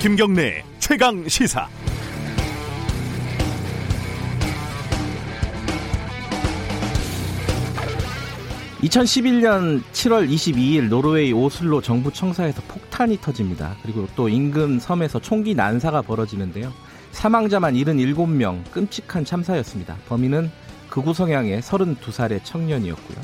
김경래 최강 시사. (2011년 7월 22일) 노르웨이 오슬로 정부 청사에서 폭탄이 터집니다. 그리고 또 인근 섬에서 총기 난사가 벌어지는데요. 사망자만 77명, 끔찍한 참사였습니다. 범인은 극우 성향의 32살의 청년이었고요.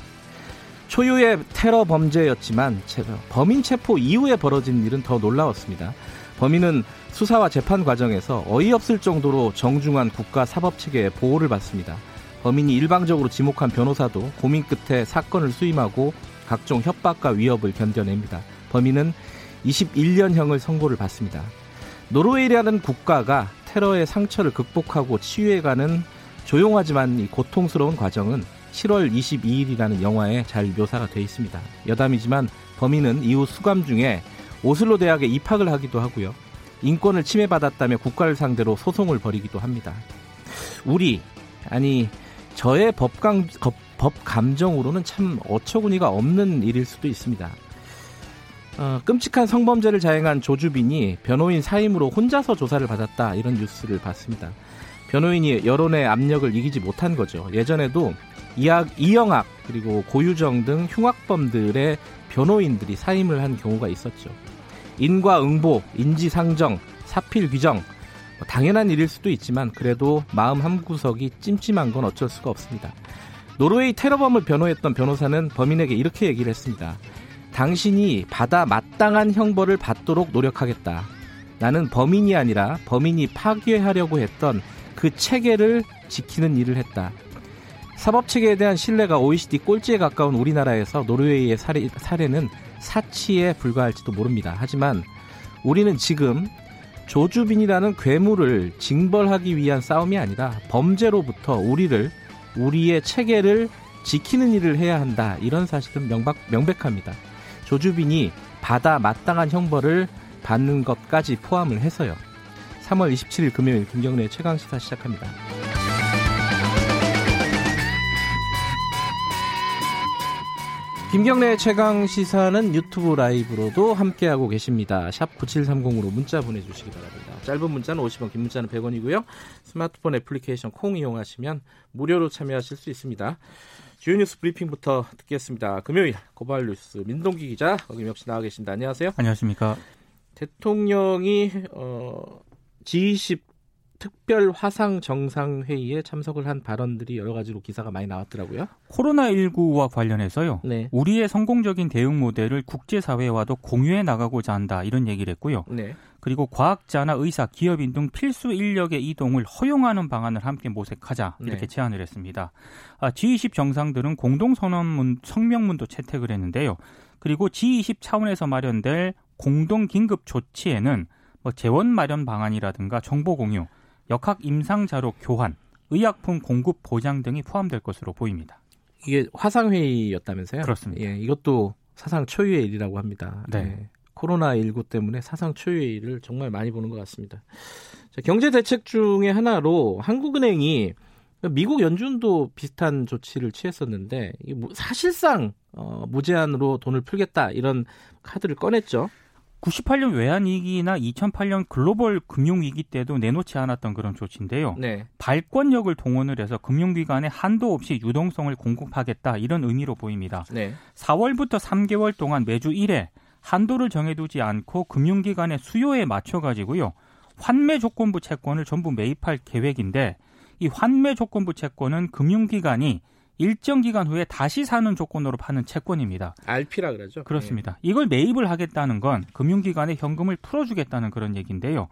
초유의 테러 범죄였지만 범인 체포 이후에 벌어진 일은 더 놀라웠습니다. 범인은 수사와 재판 과정에서 어이없을 정도로 정중한 국가 사법 체계의 보호를 받습니다. 범인이 일방적으로 지목한 변호사도 고민 끝에 사건을 수임하고 각종 협박과 위협을 견뎌냅니다. 범인은 21년형을 선고를 받습니다. 노르웨이라는 국가가 테러의 상처를 극복하고 치유해가는 조용하지만 고통스러운 과정은 7월 22일이라는 영화에 잘 묘사가 되어 있습니다. 여담이지만 범인은 이후 수감 중에 오슬로 대학에 입학을 하기도 하고요. 인권을 침해받았다며 국가를 상대로 소송을 벌이기도 합니다. 우리 아니 저의 법감 법 감정으로는 참 어처구니가 없는 일일 수도 있습니다. 어, 끔찍한 성범죄를 자행한 조주빈이 변호인 사임으로 혼자서 조사를 받았다 이런 뉴스를 봤습니다. 변호인이 여론의 압력을 이기지 못한 거죠. 예전에도 이학, 이영학 그리고 고유정 등 흉악범들의 변호인들이 사임을 한 경우가 있었죠. 인과응보, 인지상정, 사필규정 뭐 당연한 일일 수도 있지만 그래도 마음 한구석이 찜찜한 건 어쩔 수가 없습니다. 노르웨이 테러범을 변호했던 변호사는 범인에게 이렇게 얘기를 했습니다. 당신이 받아 마땅한 형벌을 받도록 노력하겠다. 나는 범인이 아니라 범인이 파괴하려고 했던 그 체계를 지키는 일을 했다. 사법 체계에 대한 신뢰가 OECD 꼴찌에 가까운 우리나라에서 노르웨이의 사례, 사례는 사치에 불과할지도 모릅니다. 하지만 우리는 지금 조주빈이라는 괴물을 징벌하기 위한 싸움이 아니라 범죄로부터 우리를 우리의 체계를 지키는 일을 해야 한다. 이런 사실은 명박, 명백합니다. 조주빈이 받아 마땅한 형벌을 받는 것까지 포함을 해서요. 3월 27일 금요일 김경래 최강 시사 시작합니다. 김경래 최강 시사는 유튜브 라이브로도 함께하고 계십니다. 샵 9730으로 문자 보내주시기 바랍니다. 짧은 문자는 50원, 긴 문자는 100원이고요. 스마트폰 애플리케이션 콩 이용하시면 무료로 참여하실 수 있습니다. 주요 뉴스 브리핑부터 듣겠습니다. 금요일 고발 뉴스 민동기 기자 여기 역시 나와 계십니다. 안녕하세요. 안녕하십니까. 대통령이 어, G20 특별 화상 정상 회의에 참석을 한 발언들이 여러 가지로 기사가 많이 나왔더라고요. 코로나 19와 관련해서요. 네. 우리의 성공적인 대응 모델을 국제 사회와도 공유해 나가고자 한다. 이런 얘기를 했고요. 네. 그리고 과학자나 의사, 기업인 등 필수 인력의 이동을 허용하는 방안을 함께 모색하자. 이렇게 네. 제안을 했습니다. 아, G20 정상들은 공동 선언문, 성명문도 채택을 했는데요. 그리고 G20 차원에서 마련될 공동 긴급 조치에는 뭐 재원 마련 방안이라든가 정보 공유, 역학 임상 자료 교환, 의약품 공급 보장 등이 포함될 것으로 보입니다. 이게 화상 회의였다면서요? 그렇습니다. 예, 이것도 사상 초유의 일이라고 합니다. 네. 네. 코로나 19 때문에 사상 초유의 일을 정말 많이 보는 것 같습니다. 자, 경제 대책 중에 하나로 한국은행이 미국 연준도 비슷한 조치를 취했었는데 사실상 어, 무제한으로 돈을 풀겠다 이런 카드를 꺼냈죠. 98년 외환위기나 2008년 글로벌 금융위기 때도 내놓지 않았던 그런 조치인데요. 네. 발권력을 동원을 해서 금융기관에 한도 없이 유동성을 공급하겠다 이런 의미로 보입니다. 네. 4월부터 3개월 동안 매주 1회 한도를 정해두지 않고 금융기관의 수요에 맞춰가지고요. 환매 조건부 채권을 전부 매입할 계획인데 이 환매 조건부 채권은 금융기관이 일정 기간 후에 다시 사는 조건으로 파는 채권입니다. RP라 그러죠. 그렇습니다. 네. 이걸 매입을 하겠다는 건 금융기관에 현금을 풀어주겠다는 그런 얘기인데요.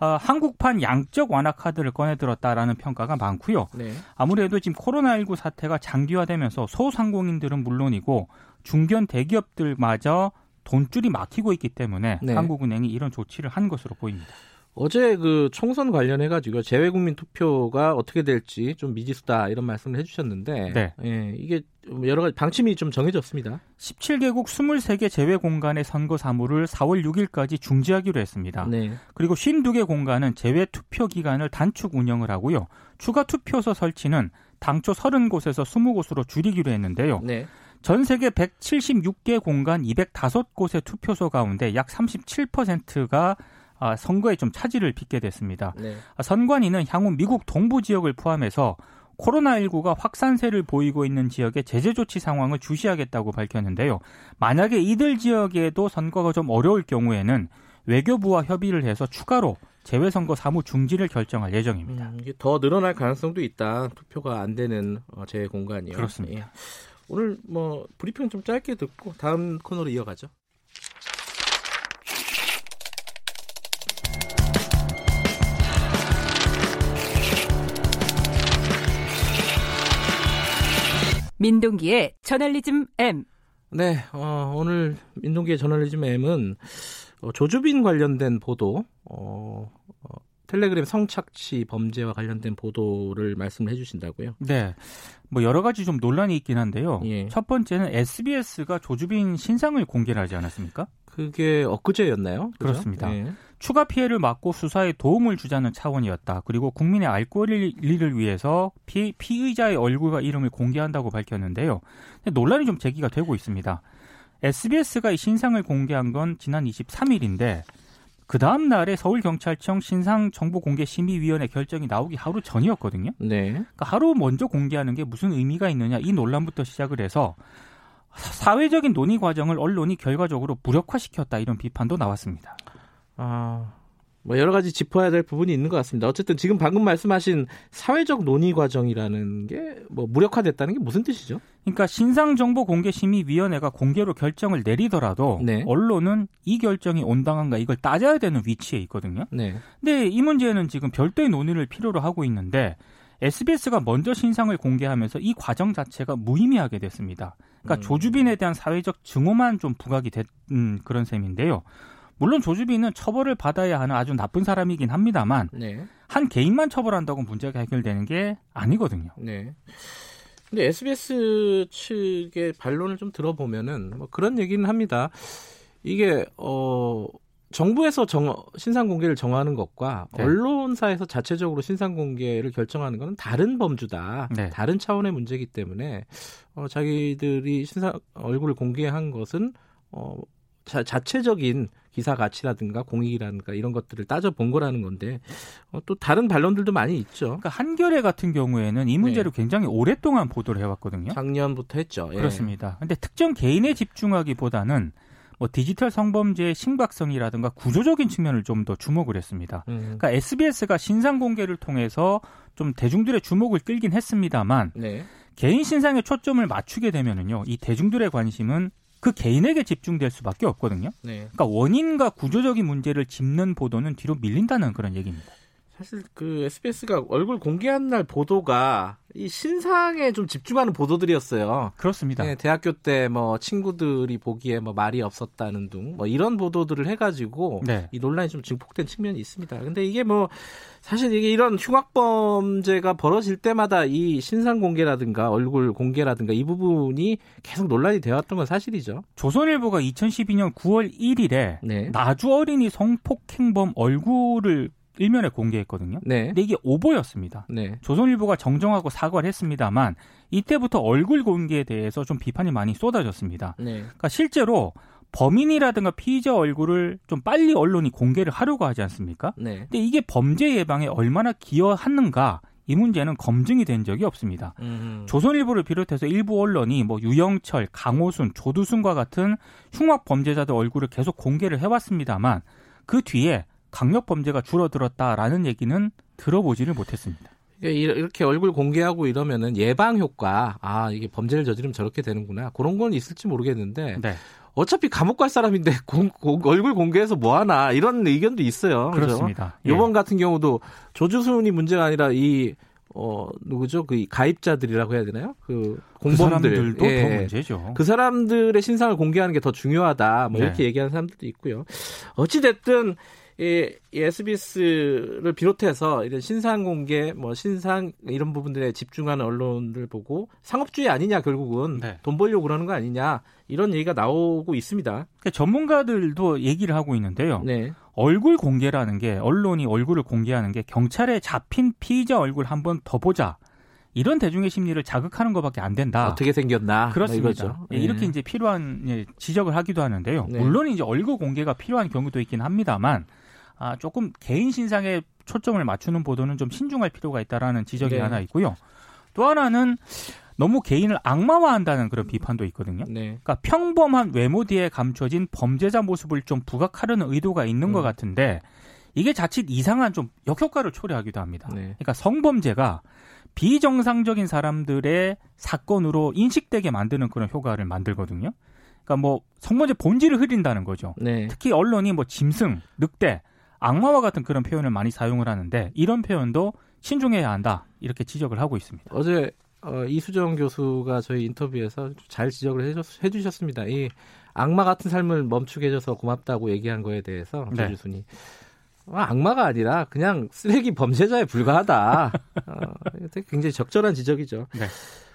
어, 한국판 양적 완화 카드를 꺼내들었다라는 평가가 많고요. 네. 아무래도 지금 코로나19 사태가 장기화되면서 소상공인들은 물론이고 중견 대기업들마저 돈줄이 막히고 있기 때문에 네. 한국은행이 이런 조치를 한 것으로 보입니다. 어제 그 총선 관련해 가지고 재외국민 투표가 어떻게 될지 좀 미지수다 이런 말씀을 해주셨는데 네. 예, 이게 여러 가지 방침이 좀 정해졌습니다. 17개국 23개 재외 공간의 선거 사무를 4월 6일까지 중지하기로 했습니다. 네. 그리고 52개 공간은 재외 투표 기간을 단축 운영을 하고요. 추가 투표소 설치는 당초 30곳에서 20곳으로 줄이기로 했는데요. 네. 전 세계 176개 공간 205곳의 투표소 가운데 약 37%가 아, 선거에 좀 차질을 빚게 됐습니다. 네. 아, 선관위는 향후 미국 동부 지역을 포함해서 코로나19가 확산세를 보이고 있는 지역의 제재 조치 상황을 주시하겠다고 밝혔는데요. 만약에 이들 지역에도 선거가 좀 어려울 경우에는 외교부와 협의를 해서 추가로 재외선거 사무 중지를 결정할 예정입니다. 음, 더 늘어날 가능성도 있다. 투표가 안 되는 어, 재외 공간이요. 그렇습니다. 예. 오늘 뭐 브리핑 좀 짧게 듣고 다음 코너로 이어가죠. 민동기의 저널리즘 M. 네, 어, 오늘 민동기의 저널리즘 M은 어, 조주빈 관련된 보도, 어, 어, 텔레그램 성착취 범죄와 관련된 보도를 말씀을 해주신다고요? 네, 뭐 여러 가지 좀 논란이 있긴 한데요. 예. 첫 번째는 SBS가 조주빈 신상을 공개를 하지 않았습니까? 그게 엊그제였나요? 그죠? 그렇습니다 예. 추가 피해를 막고 수사에 도움을 주자는 차원이었다. 그리고 국민의 알 권리를 위해서 피, 피의자의 얼굴과 이름을 공개한다고 밝혔는데요. 논란이 좀 제기가 되고 있습니다. SBS가 이 신상을 공개한 건 지난 23일인데 그 다음 날에 서울경찰청 신상정보공개심의위원회 결정이 나오기 하루 전이었거든요. 네. 그러니까 하루 먼저 공개하는 게 무슨 의미가 있느냐 이 논란부터 시작을 해서 사회적인 논의 과정을 언론이 결과적으로 무력화시켰다 이런 비판도 나왔습니다. 아, 뭐 여러 가지 짚어야 될 부분이 있는 것 같습니다. 어쨌든 지금 방금 말씀하신 사회적 논의 과정이라는 게 뭐 무력화됐다는 게 무슨 뜻이죠? 그러니까 신상정보공개심의위원회가 공개로 결정을 내리더라도 네. 언론은 이 결정이 온당한가 이걸 따져야 되는 위치에 있거든요. 네. 근데 이 문제는 지금 별도의 논의를 필요로 하고 있는데 SBS가 먼저 신상을 공개하면서 이 과정 자체가 무의미하게 됐습니다. 그러니까 음. 조주빈에 대한 사회적 증오만 좀 부각이 된 음, 그런 셈인데요. 물론 조주빈은 처벌을 받아야 하는 아주 나쁜 사람이긴 합니다만 네. 한 개인만 처벌한다고 문제가 해결되는 게 아니거든요. 네. 근데 SBS 측의 반론을 좀 들어보면은 뭐 그런 얘기는 합니다. 이게 어 정부에서 정, 신상 공개를 정하는 것과 네. 언론사에서 자체적으로 신상 공개를 결정하는 것은 다른 범주다. 네. 다른 차원의 문제이기 때문에 어, 자기들이 신상 얼굴을 공개한 것은 어, 자, 자체적인 기사 가치라든가 공익이라든가 이런 것들을 따져 본 거라는 건데 어, 또 다른 반론들도 많이 있죠. 그러니까 한겨레 같은 경우에는 이 문제를 네. 굉장히 오랫동안 보도를 해왔거든요. 작년부터 했죠. 예. 그렇습니다. 근데 특정 개인에 집중하기보다는 뭐 디지털 성범죄의 심각성이라든가 구조적인 측면을 좀 더 주목을 했습니다. 음. 그러니까 SBS가 신상 공개를 통해서 좀 대중들의 주목을 끌긴 했습니다만 네. 개인 신상에 초점을 맞추게 되면은요, 이 대중들의 관심은 그 개인에게 집중될 수밖에 없거든요. 네. 그러니까 원인과 구조적인 문제를 짚는 보도는 뒤로 밀린다는 그런 얘기입니다. 사실 그 SBS가 얼굴 공개한 날 보도가 이 신상에 좀 집중하는 보도들이었어요. 그렇습니다. 네, 대학교 때 뭐 친구들이 보기에 뭐 말이 없었다는 둥 뭐 이런 보도들을 해가지고 네. 이 논란이 좀 증폭된 측면이 있습니다. 근데 이게 뭐 사실 이게 이런 흉악범죄가 벌어질 때마다 이 신상 공개라든가 얼굴 공개라든가 이 부분이 계속 논란이 되었던 건 사실이죠. 조선일보가 2012년 9월 1일에 네. 나주 어린이 성폭행범 얼굴을 일면에 공개했거든요. 네. 근데 이게 오보였습니다. 네. 조선일보가 정정하고 사과를 했습니다만 이때부터 얼굴 공개에 대해서 좀 비판이 많이 쏟아졌습니다. 네. 그러니까 실제로 범인이라든가 피의자 얼굴을 좀 빨리 언론이 공개를 하려고 하지 않습니까? 네. 근데 이게 범죄 예방에 얼마나 기여하는가 이 문제는 검증이 된 적이 없습니다. 음. 조선일보를 비롯해서 일부 언론이 뭐 유영철, 강호순, 조두순과 같은 흉악 범죄자들 얼굴을 계속 공개를 해왔습니다만 그 뒤에 강력 범죄가 줄어들었다라는 얘기는 들어보지를 못했습니다. 이렇게 얼굴 공개하고 이러면은 예방 효과, 아 이게 범죄를 저지르면 저렇게 되는구나 그런 건 있을지 모르겠는데 네. 어차피 감옥 갈 사람인데 공, 공, 얼굴 공개해서 뭐 하나 이런 의견도 있어요. 그렇습니다. 예. 이번 같은 경우도 조주순이 문제가 아니라 이 어, 누구죠? 그 가입자들이라고 해야 되나요? 그 공범들. 그 예. 더 문제죠. 그 사람들의 신상을 공개하는 게 더 중요하다. 뭐 네. 이렇게 얘기하는 사람들도 있고요. 어찌됐든 이, 이 SBS를 비롯해서 이런 신상 공개, 뭐 신상 이런 부분들에 집중하는 언론들 보고 상업주의 아니냐 결국은 네. 돈 벌려고 그러는 거 아니냐 이런 얘기가 나오고 있습니다. 그러니까 전문가들도 얘기를 하고 있는데요. 네. 얼굴 공개라는 게 언론이 얼굴을 공개하는 게 경찰에 잡힌 피의자 얼굴 한 번 더 보자. 이런 대중의 심리를 자극하는 것밖에 안 된다. 어떻게 생겼나? 그렇습니다. 예, 이렇게 네. 이제 필요한 예, 지적을 하기도 하는데요. 네. 물론 이제 얼굴 공개가 필요한 경우도 있긴 합니다만 아, 조금 개인 신상에 초점을 맞추는 보도는 좀 신중할 필요가 있다라는 지적이 네. 하나 있고요. 또 하나는 너무 개인을 악마화한다는 그런 비판도 있거든요. 네. 그러니까 평범한 외모 뒤에 감춰진 범죄자 모습을 좀 부각하려는 의도가 있는 음. 것 같은데 이게 자칫 이상한 좀 역효과를 초래하기도 합니다. 네. 그러니까 성범죄가 비정상적인 사람들의 사건으로 인식되게 만드는 그런 효과를 만들거든요. 그러니까 뭐 성범죄 본질을 흐린다는 거죠. 네. 특히 언론이 뭐 짐승, 늑대, 악마와 같은 그런 표현을 많이 사용을 하는데 이런 표현도 신중해야 한다 이렇게 지적을 하고 있습니다. 어제 어, 이수정 교수가 저희 인터뷰에서 잘 지적을 해줬, 해주셨습니다. 이 악마 같은 삶을 멈추게 해줘서 고맙다고 얘기한 거에 대해서 네. 교수님 어, 악마가 아니라 그냥 쓰레기 범죄자에 불과하다. 어, 굉장히 적절한 지적이죠. 네.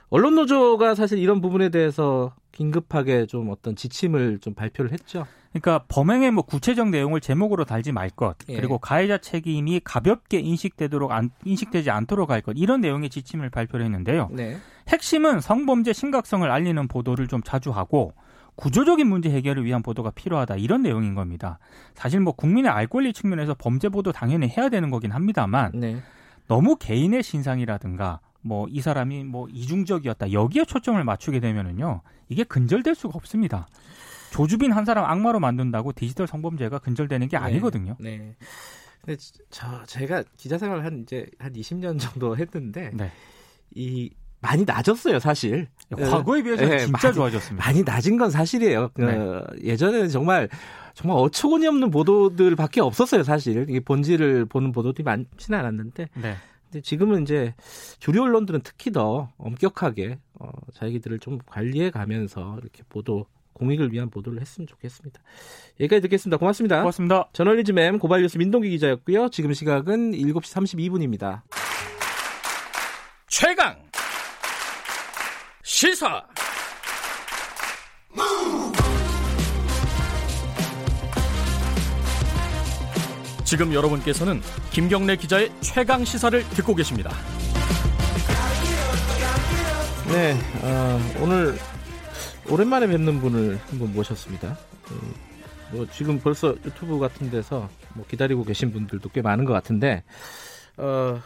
언론 노조가 사실 이런 부분에 대해서 긴급하게 좀 어떤 지침을 좀 발표를 했죠. 그러니까 범행의 뭐 구체적 내용을 제목으로 달지 말 것, 예. 그리고 가해자 책임이 가볍게 인식되도록 안, 인식되지 않도록 할 것, 이런 내용의 지침을 발표를 했는데요. 네. 핵심은 성범죄 심각성을 알리는 보도를 좀 자주 하고 구조적인 문제 해결을 위한 보도가 필요하다 이런 내용인 겁니다. 사실 뭐 국민의 알 권리 측면에서 범죄 보도 당연히 해야 되는 거긴 합니다만 네. 너무 개인의 신상이라든가 뭐이 사람이 뭐 이중적이었다 여기에 초점을 맞추게 되면은요 이게 근절될 수가 없습니다. 조주빈 한 사람 악마로 만든다고 디지털 성범죄가 근절되는 게 네. 아니거든요. 네. 근데 저 제가 기자 생활 한 이제 한 20년 정도 했는데 네. 이 많이 낮았어요, 사실. 과거에 비해서 네, 진짜 많이, 좋아졌습니다. 많이 낮은 건 사실이에요. 그 네. 예전에는 정말 정말 어처구니 없는 보도들밖에 없었어요, 사실. 이게 본질을 보는 보도들이 많지는 않았는데. 네. 근데 지금은 이제 주류 언론들은 특히 더 엄격하게 어, 자기들을 좀 관리해 가면서 이렇게 보도 공익을 위한 보도를 했으면 좋겠습니다. 여기까지 듣겠습니다. 고맙습니다. 고맙습니다. 저널리즘 M 고발뉴스 민동기 기자였고요. 지금 시각은 7시 32분입니다. 최강 시사 지금 여러분께서는 김경래 기자의 최강 시사를 듣고 계십니다. 네, 어, 오늘 오랜만에 뵙는 분을 한번 모셨습니다. 음, 뭐 지금 벌써 유튜브 같은 데서 뭐 기다리고 계신 분들도 꽤 많은 것 같은데 어,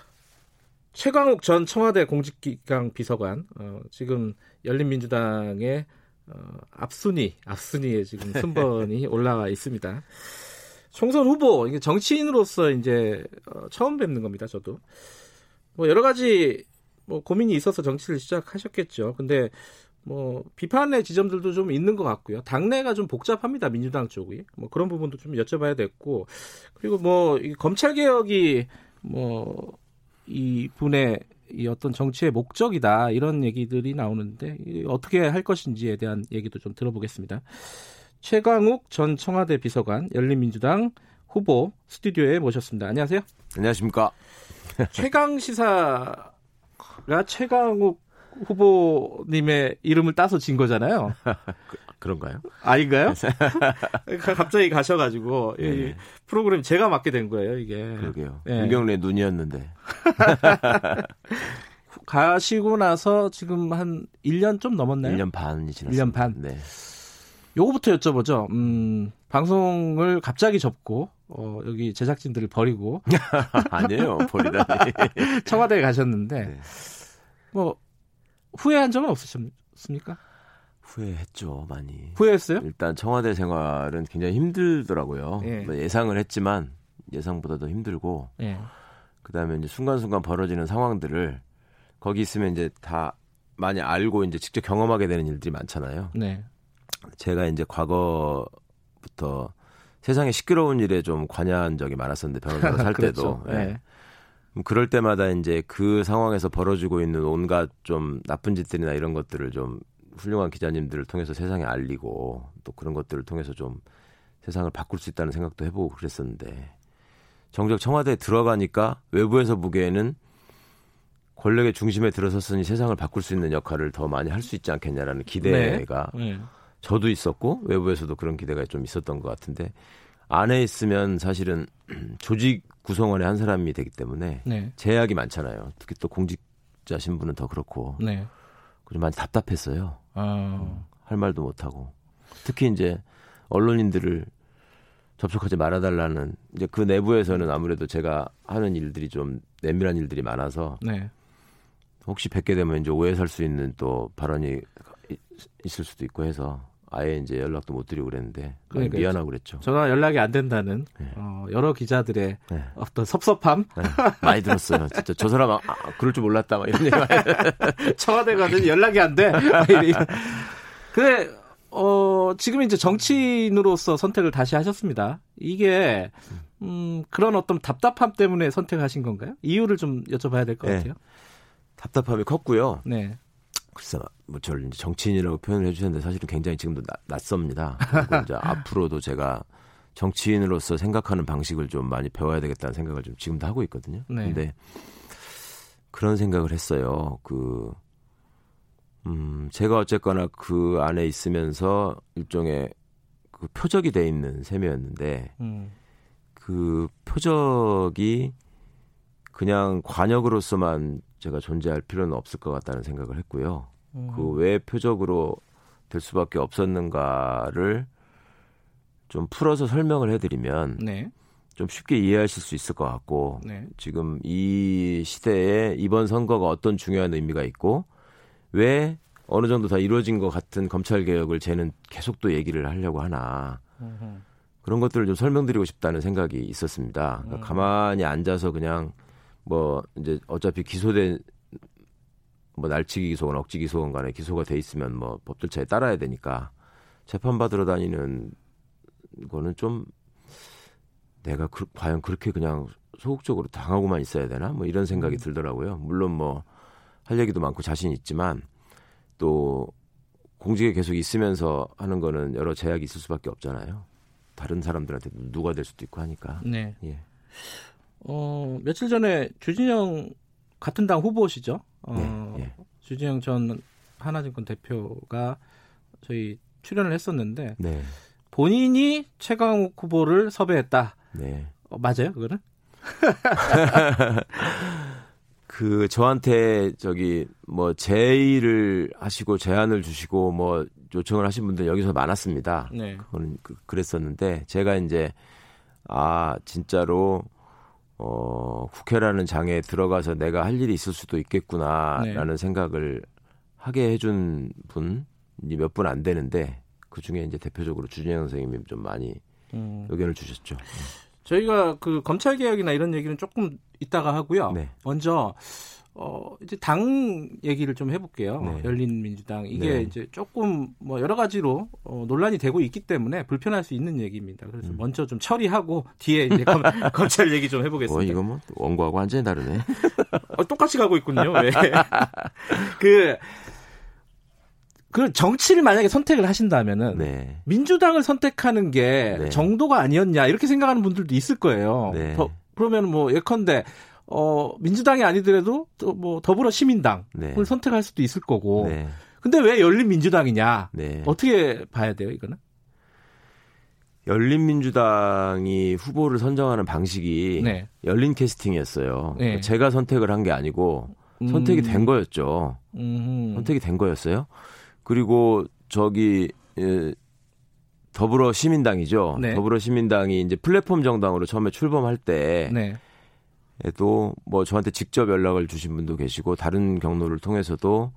최광욱 전 청와대 공직기강 비서관 어, 지금 열린민주당의 어, 앞순위 앞순위에 지금 순번이 올라와 있습니다. 총선 후보 이게 정치인으로서 이제 어, 처음 뵙는 겁니다. 저도 뭐 여러 가지 뭐 고민이 있어서 정치를 시작하셨겠죠. 근데 뭐 비판의 지점들도 좀 있는 것 같고요. 당내가 좀 복잡합니다. 민주당 쪽이 뭐 그런 부분도 좀 여쭤봐야 됐고 그리고 뭐 검찰 개혁이 뭐 이 분의 이 어떤 정치의 목적이다 이런 얘기들이 나오는데 어떻게 할 것인지에 대한 얘기도 좀 들어보겠습니다. 최광욱 전 청와대 비서관 열린민주당 후보 스튜디오에 모셨습니다. 안녕하세요. 안녕하십니까. 최강 시사가 최강욱 후보님의 이름을 따서 진 거잖아요. 그, 런가요 아닌가요? 갑자기 가셔가지고 네. 이 프로그램 제가 맡게 된 거예요, 이게. 그러게요. 네. 유경래 눈이었는데. 가시고 나서 지금 한 1년 좀 넘었나요? 1년 반이 지났습니다. 1년 반. 네. 요거부터 여쭤보죠. 음, 방송을 갑자기 접고 어, 여기 제작진들을 버리고 아니에요, 버리다니. 청와대에 가셨는데 네. 뭐 후회한 적은 없으셨습니까? 후회했죠, 많이. 후회했어요? 일단 청와대 생활은 굉장히 힘들더라고요. 예. 뭐 예상을 했지만 예상보다도 힘들고, 예. 그다음에 이제 순간순간 벌어지는 상황들을 거기 있으면 이제 다 많이 알고 이제 직접 경험하게 되는 일들이 많잖아요. 네. 제가 이제 과거부터 세상에 시끄러운 일에 좀 관여한 적이 많았었는데 변호사로 살 그렇죠. 때도. 예. 네. 그럴 때마다 이제 그 상황에서 벌어지고 있는 온갖 좀 나쁜 짓들이나 이런 것들을 좀 훌륭한 기자님들을 통해서 세상에 알리고 또 그런 것들을 통해서 좀 세상을 바꿀 수 있다는 생각도 해보고 그랬었는데 정작 청와대에 들어가니까 외부에서 보기에는 권력의 중심에 들어섰으니 세상을 바꿀 수 있는 역할을 더 많이 할 수 있지 않겠냐라는 기대가 네. 네. 저도 있었고 외부에서도 그런 기대가 좀 있었던 것 같은데 안에 있으면 사실은 조직 구성원의 한 사람이 되기 때문에 네. 제약이 많잖아요. 특히 또 공직자 신분은 더 그렇고. 네. 좀 많이 답답했어요. 아. 음, 할 말도 못하고. 특히 이제 언론인들을 접촉하지 말아달라는 이제 그 내부에서는 아무래도 제가 하는 일들이 좀 내밀한 일들이 많아서 네. 혹시 뵙게 되면 이제 오해 살 수 있는 또 발언이 있을 수도 있고 해서 아예 이제 연락도 못 드리고 그랬는데 그러니까 미안하고 그랬죠. 전화 연락이 안 된다는 네. 어, 여러 기자들의 네. 어떤 섭섭함 네. 많이 들었어요. 진짜 저 사람 아, 그럴 줄 몰랐다 막 이런 얘기 청와대 가는 연락이 안 돼. 그래 어 지금 이제 정치인으로서 선택을 다시 하셨습니다. 이게 음, 그런 어떤 답답함 때문에 선택하신 건가요? 이유를 좀 여쭤봐야 될것 네. 같아요. 답답함이 컸고요. 네. 글쎄, 뭐 저를 이제 정치인이라고 표현을 해주셨는데 사실은 굉장히 지금도 나, 낯섭니다. 그리고 이제 앞으로도 제가 정치인으로서 생각하는 방식을 좀 많이 배워야 되겠다는 생각을 좀 지금도 하고 있거든요. 네. 근데 그런 생각을 했어요. 그, 음, 제가 어쨌거나 그 안에 있으면서 일종의 그 표적이 돼 있는 셈이었는데, 음. 그 표적이 그냥 관역으로서만 제가 존재할 필요는 없을 것 같다는 생각을 했고요. 음. 그왜 표적으로 될 수밖에 없었는가를 좀 풀어서 설명을 해드리면 네. 좀 쉽게 이해하실 수 있을 것 같고 네. 지금 이 시대에 이번 선거가 어떤 중요한 의미가 있고 왜 어느 정도 다 이루어진 것 같은 검찰 개혁을 쟤는 계속 또 얘기를 하려고 하나 음흠. 그런 것들을 좀 설명드리고 싶다는 생각이 있었습니다. 그러니까 음. 가만히 앉아서 그냥 뭐 이제 어차피 기소된 뭐 날치기 기소건 억지 기소건 간에 기소가 돼 있으면 뭐 법 절차에 따라야 되니까 재판 받으러 다니는 거는 좀 내가 그, 과연 그렇게 그냥 소극적으로 당하고만 있어야 되나 뭐 이런 생각이 음. 들더라고요. 물론 뭐 할 얘기도 많고 자신 있지만 또 공직에 계속 있으면서 하는 거는 여러 제약이 있을 수밖에 없잖아요. 다른 사람들한테 누가 될 수도 있고 하니까. 네. 예. 어, 며칠 전에 주진영 같은 당 후보시죠? 어, 네, 예. 주진영 전 하나증권 대표가 저희 출연을 했었는데 네. 본인이 최강욱 후보를 섭외했다. 네. 어, 맞아요, 그거는? 그 저한테 저기 뭐 제의를 하시고 제안을 주시고 뭐 요청을 하신 분들 여기서 많았습니다. 네. 그거는 그, 그랬었는데 제가 이제 아 진짜로 어, 국회라는 장에 들어가서 내가 할 일이 있을 수도 있겠구나라는 네. 생각을 하게 해준 분이 몇 분 안 되는데 그 중에 이제 대표적으로 주진영 선생님이 좀 많이 음. 의견을 주셨죠. 저희가 그 검찰 개혁이나 이런 얘기는 조금 이따가 하고요. 네. 먼저 어, 이제 당 얘기를 좀 해볼게요. 네. 열린민주당 이게 네. 이제 조금 뭐 여러 가지로 어, 논란이 되고 있기 때문에 불편할 수 있는 얘기입니다. 그래서 음. 먼저 좀 처리하고 뒤에 이제 검, 검찰 얘기 좀 해보겠습니다. 뭐 이거 뭐 원고하고 완전히 다르네. 어, 똑같이 가고 있군요. 네. 그. 그 정치를 만약에 선택을 하신다면은 네. 민주당을 선택하는 게 네. 정도가 아니었냐 이렇게 생각하는 분들도 있을 거예요. 네. 더, 그러면 뭐 예컨대 어, 민주당이 아니더라도 또 뭐 더불어 시민당을 네. 선택할 수도 있을 거고. 네. 근데 왜 열린 민주당이냐? 네. 어떻게 봐야 돼요, 이거는? 열린민주당이 후보를 선정하는 방식이 네. 열린 캐스팅이었어요. 네. 제가 선택을 한 게 아니고 선택이 음. 된 거였죠. 음. 선택이 된 거였어요. 그리고 저기 예, 더불어 시민당이죠. 네. 더불어 시민당이 이제 플랫폼 정당으로 처음에 출범할 때 네. 에도 뭐 저한테 직접 연락을 주신 분도 계시고 다른 경로를 통해서도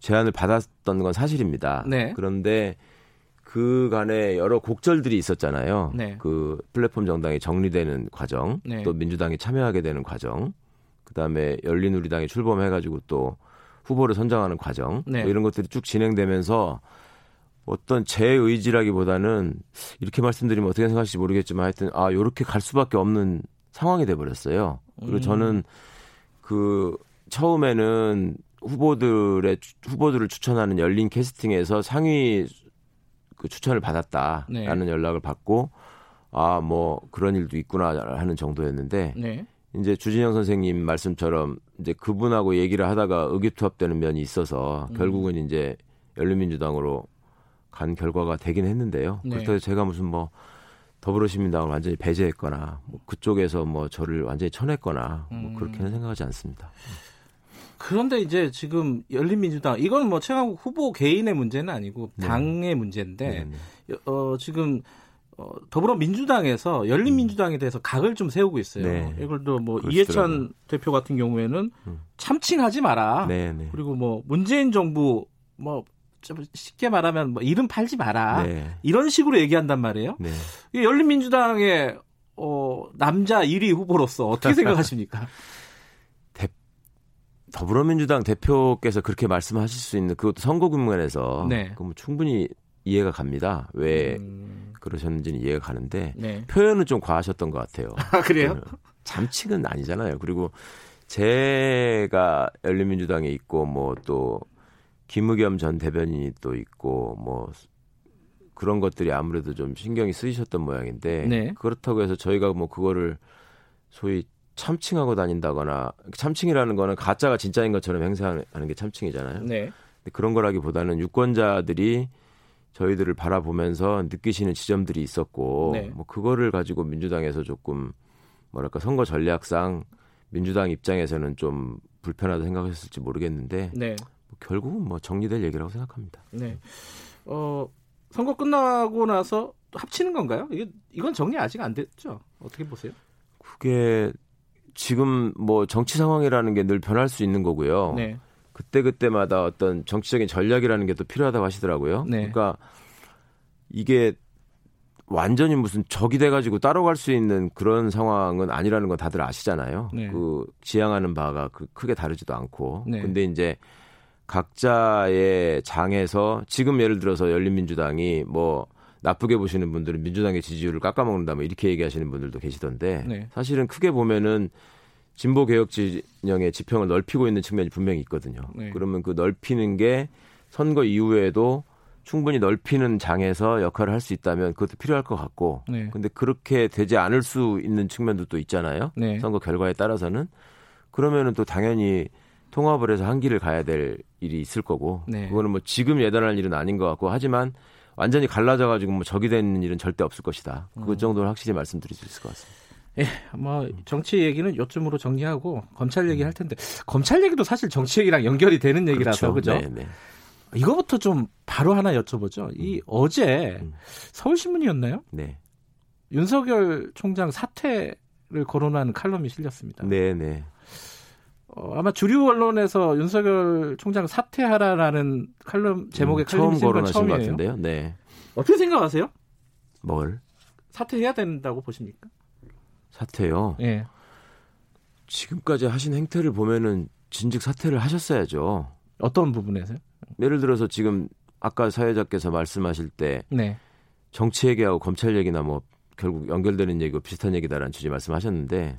제안을 받았던 건 사실입니다. 네. 그런데 그간에 여러 곡절들이 있었잖아요. 네. 그 플랫폼 정당이 정리되는 과정, 네. 또 민주당이 참여하게 되는 과정, 그다음에 열린우리당이 출범해가지고 또 후보를 선정하는 과정, 네. 뭐 이런 것들이 쭉 진행되면서 어떤 제 의지라기보다는 이렇게 말씀드리면 어떻게 생각하실지 모르겠지만 하여튼 아 요렇게 갈 수밖에 없는 상황이 돼 버렸어요. 그리고 음. 저는 그 처음에는 후보들의 후보들을 추천하는 열린 캐스팅에서 상위 그 추천을 받았다라는 네. 연락을 받고 아 뭐 그런 일도 있구나 하는 정도였는데 네. 이제 주진영 선생님 말씀처럼 이제 그분하고 얘기를 하다가 의기투합되는 면이 있어서 음. 결국은 이제 열린민주당으로 간 결과가 되긴 했는데요. 네. 그렇다고 제가 무슨 뭐 더불어시민당을 완전히 배제했거나 뭐 그쪽에서 뭐 저를 완전히 쳐냈거나 뭐 음. 그렇게는 생각하지 않습니다. 그런데 이제 지금 열린민주당 이건 뭐 최강욱 후보 개인의 문제는 아니고 네. 당의 문제인데 네. 네. 어, 지금 어, 더불어민주당에서 열린민주당에 대해서 각을 좀 세우고 있어요. 네. 이걸 또뭐 이해찬 대표 같은 경우에는 음. 참칭하지 마라. 네, 네. 그리고 뭐 문재인 정부 뭐 쉽게 말하면 뭐 이름 팔지 마라. 네. 이런 식으로 얘기한단 말이에요. 네. 열린민주당의 어, 남자 1위 후보로서 어떻게 생각하십니까? 대, 더불어민주당 대표께서 그렇게 말씀하실 수 있는 그것도 선거 국면에서 네. 뭐 충분히 이해가 갑니다. 왜 음... 그러셨는지는 이해가 가는데 네. 표현은 좀 과하셨던 것 같아요. 아, 그래요? 잠칭은 아니잖아요. 그리고 제가 열린민주당에 있고 뭐 또 김의겸 전 대변인이 또 있고 뭐 그런 것들이 아무래도 좀 신경이 쓰이셨던 모양인데 네. 그렇다고 해서 저희가 뭐 그거를 소위 참칭하고 다닌다거나 참칭이라는 거는 가짜가 진짜인 것처럼 행사하는 게 참칭이잖아요. 네. 근데 그런 거라기보다는 유권자들이 저희들을 바라보면서 느끼시는 지점들이 있었고 네. 뭐 그거를 가지고 민주당에서 조금 뭐랄까 선거 전략상 민주당 입장에서는 좀 불편하다 생각했을지 모르겠는데 네. 뭐 결국은 뭐 정리될 얘기라고 생각합니다. 네. 어 선거 끝나고 나서 합치는 건가요? 이게 이건 정리 아직 안 됐죠? 어떻게 보세요? 그게 지금 뭐 정치 상황이라는 게 늘 변할 수 있는 거고요. 네. 그때 그때마다 어떤 정치적인 전략이라는 게 또 필요하다고 하시더라고요. 네. 그러니까 이게 완전히 무슨 적이 돼가지고 따로 갈수 있는 그런 상황은 아니라는 건 다들 아시잖아요. 네. 그 지향하는 바가 그 크게 다르지도 않고. 네. 근데 이제 각자의 장에서 지금 예를 들어서 열린민주당이 뭐 나쁘게 보시는 분들은 민주당의 지지율을 깎아먹는다 뭐 이렇게 얘기하시는 분들도 계시던데 네. 사실은 크게 보면은 진보 개혁 진영의 지평을 넓히고 있는 측면이 분명히 있거든요. 네. 그러면 그 넓히는 게 선거 이후에도 충분히 넓히는 장에서 역할을 할 수 있다면 그것도 필요할 것 같고 네. 근데 그렇게 되지 않을 수 있는 측면도 또 있잖아요. 네. 선거 결과에 따라서는 그러면은 또 당연히 통합을 해서 한 길을 가야 될 일이 있을 거고 네. 그거는 뭐 지금 예단할 일은 아닌 것 같고 하지만 완전히 갈라져 가지고 뭐 적이 되는 일은 절대 없을 것이다. 그 음. 정도는 확실히 말씀드릴 수 있을 것 같습니다. 예, 뭐 정치 얘기는 요쯤으로 정리하고 검찰 얘기 할 텐데 검찰 얘기도 사실 정치 얘기랑 연결이 되는 얘기라서 그렇죠. 그죠? 네, 네. 이거부터 좀 바로 하나 여쭤보죠. 이 음. 어제 음. 서울신문이었나요? 네. 윤석열 총장 사퇴를 거론하는 칼럼이 실렸습니다. 네, 네. 어, 아마 주류 언론에서 윤석열 총장 사퇴하라라는 칼럼 제목의 음, 칼럼이 처음 거론하신 것 같은데요. 네. 어떻게 생각하세요? 뭘? 사퇴해야 된다고 보십니까? 사퇴요. 예. 지금까지 하신 행태를 보면은 진즉 사퇴를 하셨어야죠. 어떤 부분에서요? 예를 들어서 지금 아까 사회자께서 말씀하실 때 네. 정치 얘기하고 검찰 얘기나 뭐 결국 연결되는 얘기고 비슷한 얘기다라는 취지 말씀하셨는데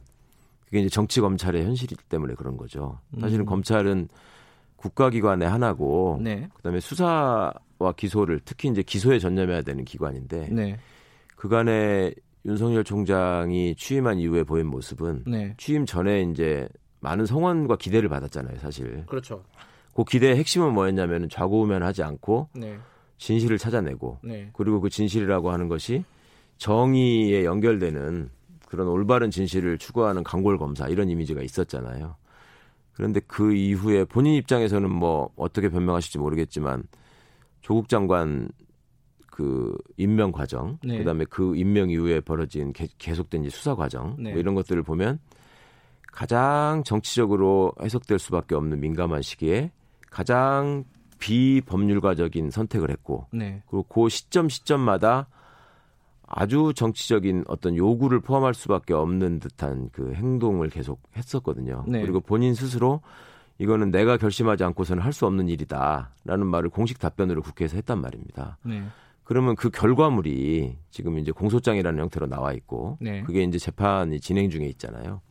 그게 이제 정치 검찰의 현실이기 때문에 그런 거죠. 사실은 음. 검찰은 국가기관의 하나고 네. 그다음에 수사와 기소를 특히 이제 기소에 전념해야 되는 기관인데 네. 그간에 윤석열 총장이 취임한 이후에 보인 모습은 네. 취임 전에 이제 많은 성원과 기대를 받았잖아요, 사실. 그렇죠. 그 기대의 핵심은 뭐였냐면 좌고우면하지 않고 네. 진실을 찾아내고 네. 그리고 그 진실이라고 하는 것이 정의에 연결되는 그런 올바른 진실을 추구하는 강골 검사 이런 이미지가 있었잖아요. 그런데 그 이후에 본인 입장에서는 뭐 어떻게 변명하실지 모르겠지만 조국 장관 그 임명 과정, 네. 그다음에 그 임명 이후에 벌어진 개, 계속된 수사 과정 네. 뭐 이런 것들을 보면 가장 정치적으로 해석될 수밖에 없는 민감한 시기에 가장 비법률가적인 선택을 했고 네. 그리고 그 시점 시점마다 아주 정치적인 어떤 요구를 포함할 수밖에 없는 듯한 그 행동을 계속 했었거든요. 네. 그리고 본인 스스로 이거는 내가 결심하지 않고서는 할 수 없는 일이다라는 말을 공식 답변으로 국회에서 했단 말입니다. 네. 그러면 그 결과물이 지금 이제 공소장이라는 형태로 나와 있고 네. 그게 이제 재판이 진행 중에 있잖아요.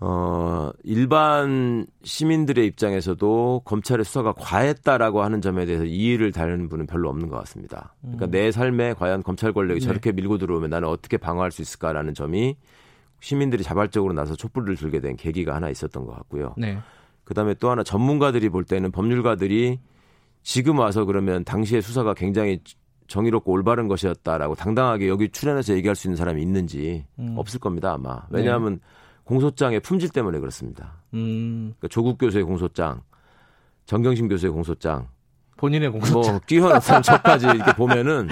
어, 일반 시민들의 입장에서도 검찰의 수사가 과했다라고 하는 점에 대해서 이의를 다루는 분은 별로 없는 것 같습니다. 그러니까 음. 내 삶에 과연 검찰 권력이 네. 저렇게 밀고 들어오면 나는 어떻게 방어할 수 있을까라는 점이 시민들이 자발적으로 나서 촛불을 들게 된 계기가 하나 있었던 것 같고요. 네. 그 다음에 또 하나 전문가들이 볼 때는 법률가들이 지금 와서 그러면 당시의 수사가 굉장히 정의롭고 올바른 것이었다라고 당당하게 여기 출연해서 얘기할 수 있는 사람이 있는지 음. 없을 겁니다 아마 왜냐하면 네. 공소장의 품질 때문에 그렇습니다. 음. 그러니까 조국 교수의 공소장, 정경심 교수의 공소장, 본인의 공소장, 뭐 뛰어난 저까지 이렇게 보면은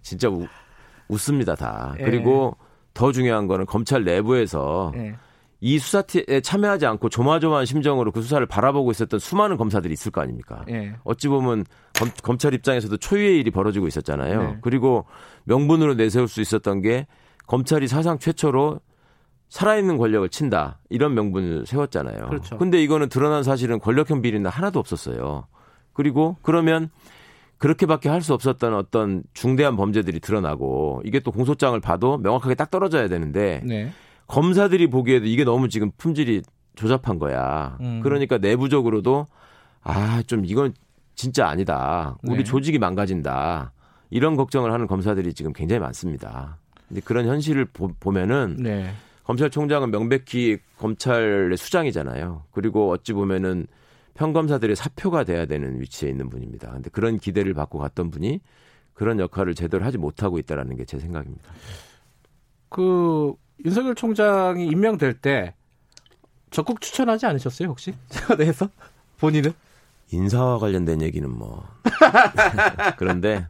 진짜 우, 웃습니다 다. 예. 그리고 더 중요한 거는 검찰 내부에서 예. 이 수사에 참여하지 않고 조마조마한 심정으로 그 수사를 바라보고 있었던 수많은 검사들이 있을 거 아닙니까? 예. 어찌 보면 검, 찰 입장에서도 초유의 일이 벌어지고 있었잖아요. 네. 그리고 명분으로 내세울 수 있었던 게 검찰이 사상 최초로 살아있는 권력을 친다 이런 명분을 세웠잖아요. 그렇죠. 근데 이거는 드러난 사실은 권력형 비리는 하나도 없었어요. 그리고 그러면 그렇게밖에 할 수 없었던 어떤 중대한 범죄들이 드러나고 이게 또 공소장을 봐도 명확하게 딱 떨어져야 되는데 네. 검사들이 보기에도 이게 너무 지금 품질이 조잡한 거야. 음. 그러니까 내부적으로도 아 좀 이건 진짜 아니다. 우리 네. 조직이 망가진다. 이런 걱정을 하는 검사들이 지금 굉장히 많습니다. 근데 그런 현실을 보, 면은 네. 검찰총장은 명백히 검찰의 수장이잖아요. 그리고 어찌 보면은 평검사들의 사표가 돼야 되는 위치에 있는 분입니다. 근데 그런 기대를 받고 갔던 분이 그런 역할을 제대로 하지 못하고 있다라는 게 제 생각입니다. 그 윤석열 총장이 임명될 때 적극 추천하지 않으셨어요 혹시? 내에서 본인은? 인사와 관련된 얘기는 뭐 그런데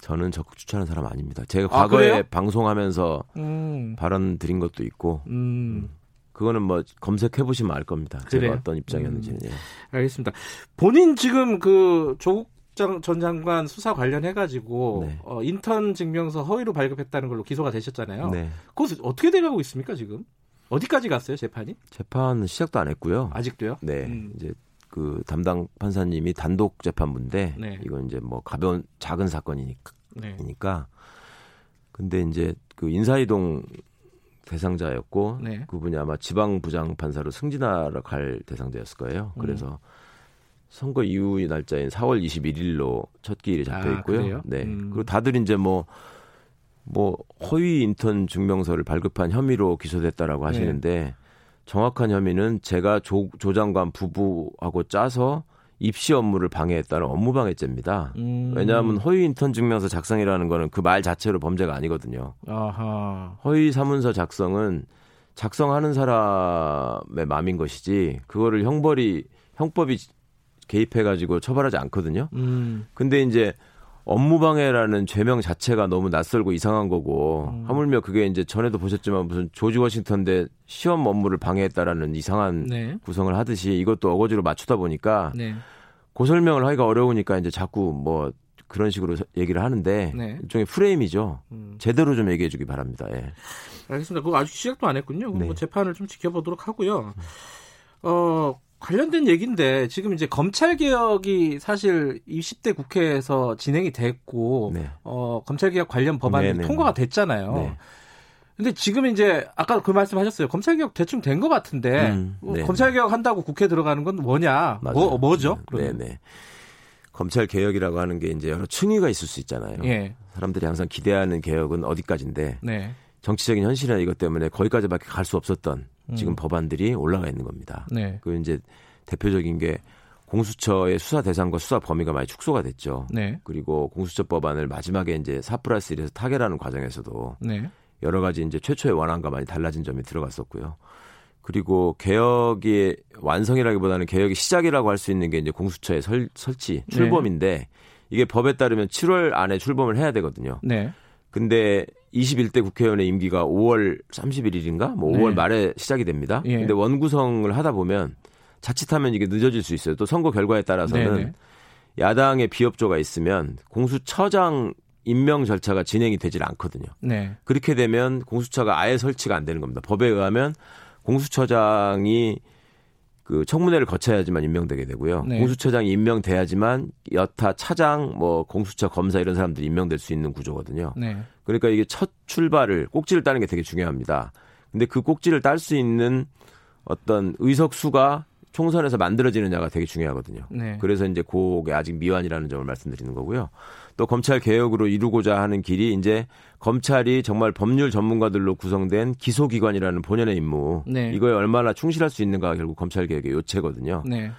저는 적극 추천하는 사람 아닙니다. 제가 아, 과거에 그래요? 방송하면서 음. 발언 드린 것도 있고, 음. 음. 그거는 뭐 검색해 보시면 알 겁니다. 그래요? 제가 어떤 입장이었는지는. 음. 예. 알겠습니다. 본인 지금 그 조국 전 장관 수사 관련해 가지고 네. 어, 인턴 증명서 허위로 발급했다는 걸로 기소가 되셨잖아요. 네. 그것 어떻게 돼가고 있습니까 지금? 어디까지 갔어요 재판이? 재판 시작도 안 했고요. 아직도요? 네. 음. 이제 그 담당 판사님이 단독 재판부인데 네. 이건 이제 뭐 가벼운 작은 사건이니까. 네. 근데 이제 그 인사이동 대상자였고 네. 그분이 아마 지방 부장 판사로 승진하러 갈 대상자였을 거예요. 음. 그래서 음. 선거 이후 날짜인 4월 21일로 첫 기일이 잡혀 아, 있고요. 아, 네. 음. 그리고 다들 이제 뭐뭐 뭐 허위 인턴 증명서를 발급한 혐의로 기소됐다라고 하시는데 네. 정확한 혐의는 제가 조, 조 장관 부부하고 짜서 입시 업무를 방해했다는 업무방해죄입니다. 음. 왜냐하면 허위 인턴 증명서 작성이라는 거는 그 말 자체로 범죄가 아니거든요. 아하. 허위 사문서 작성은 작성하는 사람의 마음인 것이지 그거를 형벌이 형법이 개입해가지고 처벌하지 않거든요. 음. 근데 이제 업무방해라는 죄명 자체가 너무 낯설고 이상한 거고 음. 하물며 그게 이제 전에도 보셨지만 무슨 조지 워싱턴 대 시험 업무를 방해했다라는 이상한 네. 구성을 하듯이 이것도 어거지로 맞추다 보니까 네. 고설명을 하기가 어려우니까 이제 자꾸 뭐 그런 식으로 얘기를 하는데 네. 일종의 프레임이죠. 음. 제대로 좀 얘기해 주기 바랍니다. 예. 알겠습니다. 그거 아직 시작도 안 했군요. 네. 뭐 재판을 좀 지켜보도록 하고요. 어, 관련된 얘기인데 지금 이제 검찰 개혁이 사실 20대 국회에서 진행이 됐고 네. 어, 검찰 개혁 관련 법안이 네네. 네, 통과가 네. 됐잖아요. 네. 근데 지금 이제 아까 그 말씀하셨어요. 검찰 개혁 대충 된 것 같은데 음, 뭐 검찰 개혁 한다고 국회 들어가는 건 뭐냐? 맞아요. 뭐 뭐죠? 네, 네. 검찰 개혁이라고 하는 게 이제 여러 층위가 있을 수 있잖아요. 예. 사람들이 항상 기대하는 개혁은 어디까지인데 네. 정치적인 현실이나 이것 때문에 거기까지밖에 갈 수 없었던 지금 음. 법안들이 올라가 있는 겁니다. 네. 그 이제 대표적인 게 공수처의 수사 대상과 수사 범위가 많이 축소가 됐죠. 네. 그리고 공수처 법안을 마지막에 이제 4 플러스 1에서 타결하는 과정에서도 네. 여러 가지 이제 최초의 원안과 많이 달라진 점이 들어갔었고요. 그리고 개혁의 완성이라기보다는 개혁의 시작이라고 할 수 있는 게 이제 공수처의 설, 설치 네. 출범인데 이게 법에 따르면 7월 안에 출범을 해야 되거든요. 네. 근데 21대 국회의원의 임기가 5월 31일인가? 뭐 5월 네. 말에 시작이 됩니다. 예. 근데 원구성을 하다 보면 자칫하면 이게 늦어질 수 있어요. 또 선거 결과에 따라서는 네네. 야당의 비협조가 있으면 공수처장 임명 절차가 진행이 되질 않거든요. 네. 그렇게 되면 공수처가 아예 설치가 안 되는 겁니다. 법에 의하면 공수처장이 그 청문회를 거쳐야지만 임명되게 되고요. 네. 공수처장이 임명돼야지만 여타 차장, 뭐 공수처 검사 이런 사람들이 임명될 수 있는 구조거든요. 네. 그러니까 이게 첫 출발을 꼭지를 따는 게 되게 중요합니다. 근데 그 꼭지를 딸 수 있는 어떤 의석수가 총선에서 만들어지느냐가 되게 중요하거든요. 네. 그래서 이제 그게 아직 미완이라는 점을 말씀드리는 거고요. 또 검찰 개혁으로 이루고자 하는 길이 이제 검찰이 정말 법률 전문가들로 구성된 기소기관이라는 본연의 임무 네. 이거에 얼마나 충실할 수 있는가가 결국 검찰 개혁의 요체거든요. 네.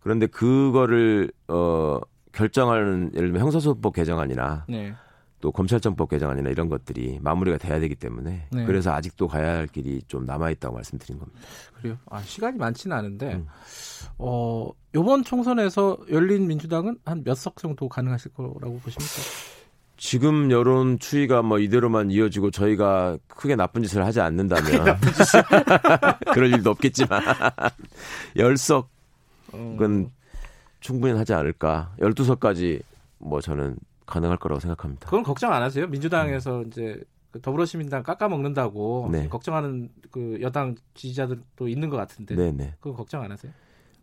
그런데 그거를 어 결정하는 예를 들면 형사소법 개정안이나 네. 또 검찰청법 개정안이나 이런 것들이 마무리가 돼야 되기 때문에 네. 그래서 아직도 가야 할 길이 좀 남아 있다고 말씀드린 겁니다. 그래요? 아, 시간이 많지는 않은데 음. 어 이번 총선에서 열린 민주당은 한 몇 석 정도 가능하실 거라고 보십니까? 지금 여론 추이가 뭐 이대로만 이어지고 저희가 크게 나쁜 짓을 하지 않는다면 그럴 일도 없겠지만 열석은 어. 충분히 하지 않을까. 12석까지 뭐 저는 가능할 거라고 생각합니다. 그건 걱정 안 하세요? 민주당에서 음. 이제 그 더불어시민당 깎아먹는다고 네. 걱정하는 그 여당 지지자들도 있는 것 같은데. 네네. 네. 그건 걱정 안 하세요?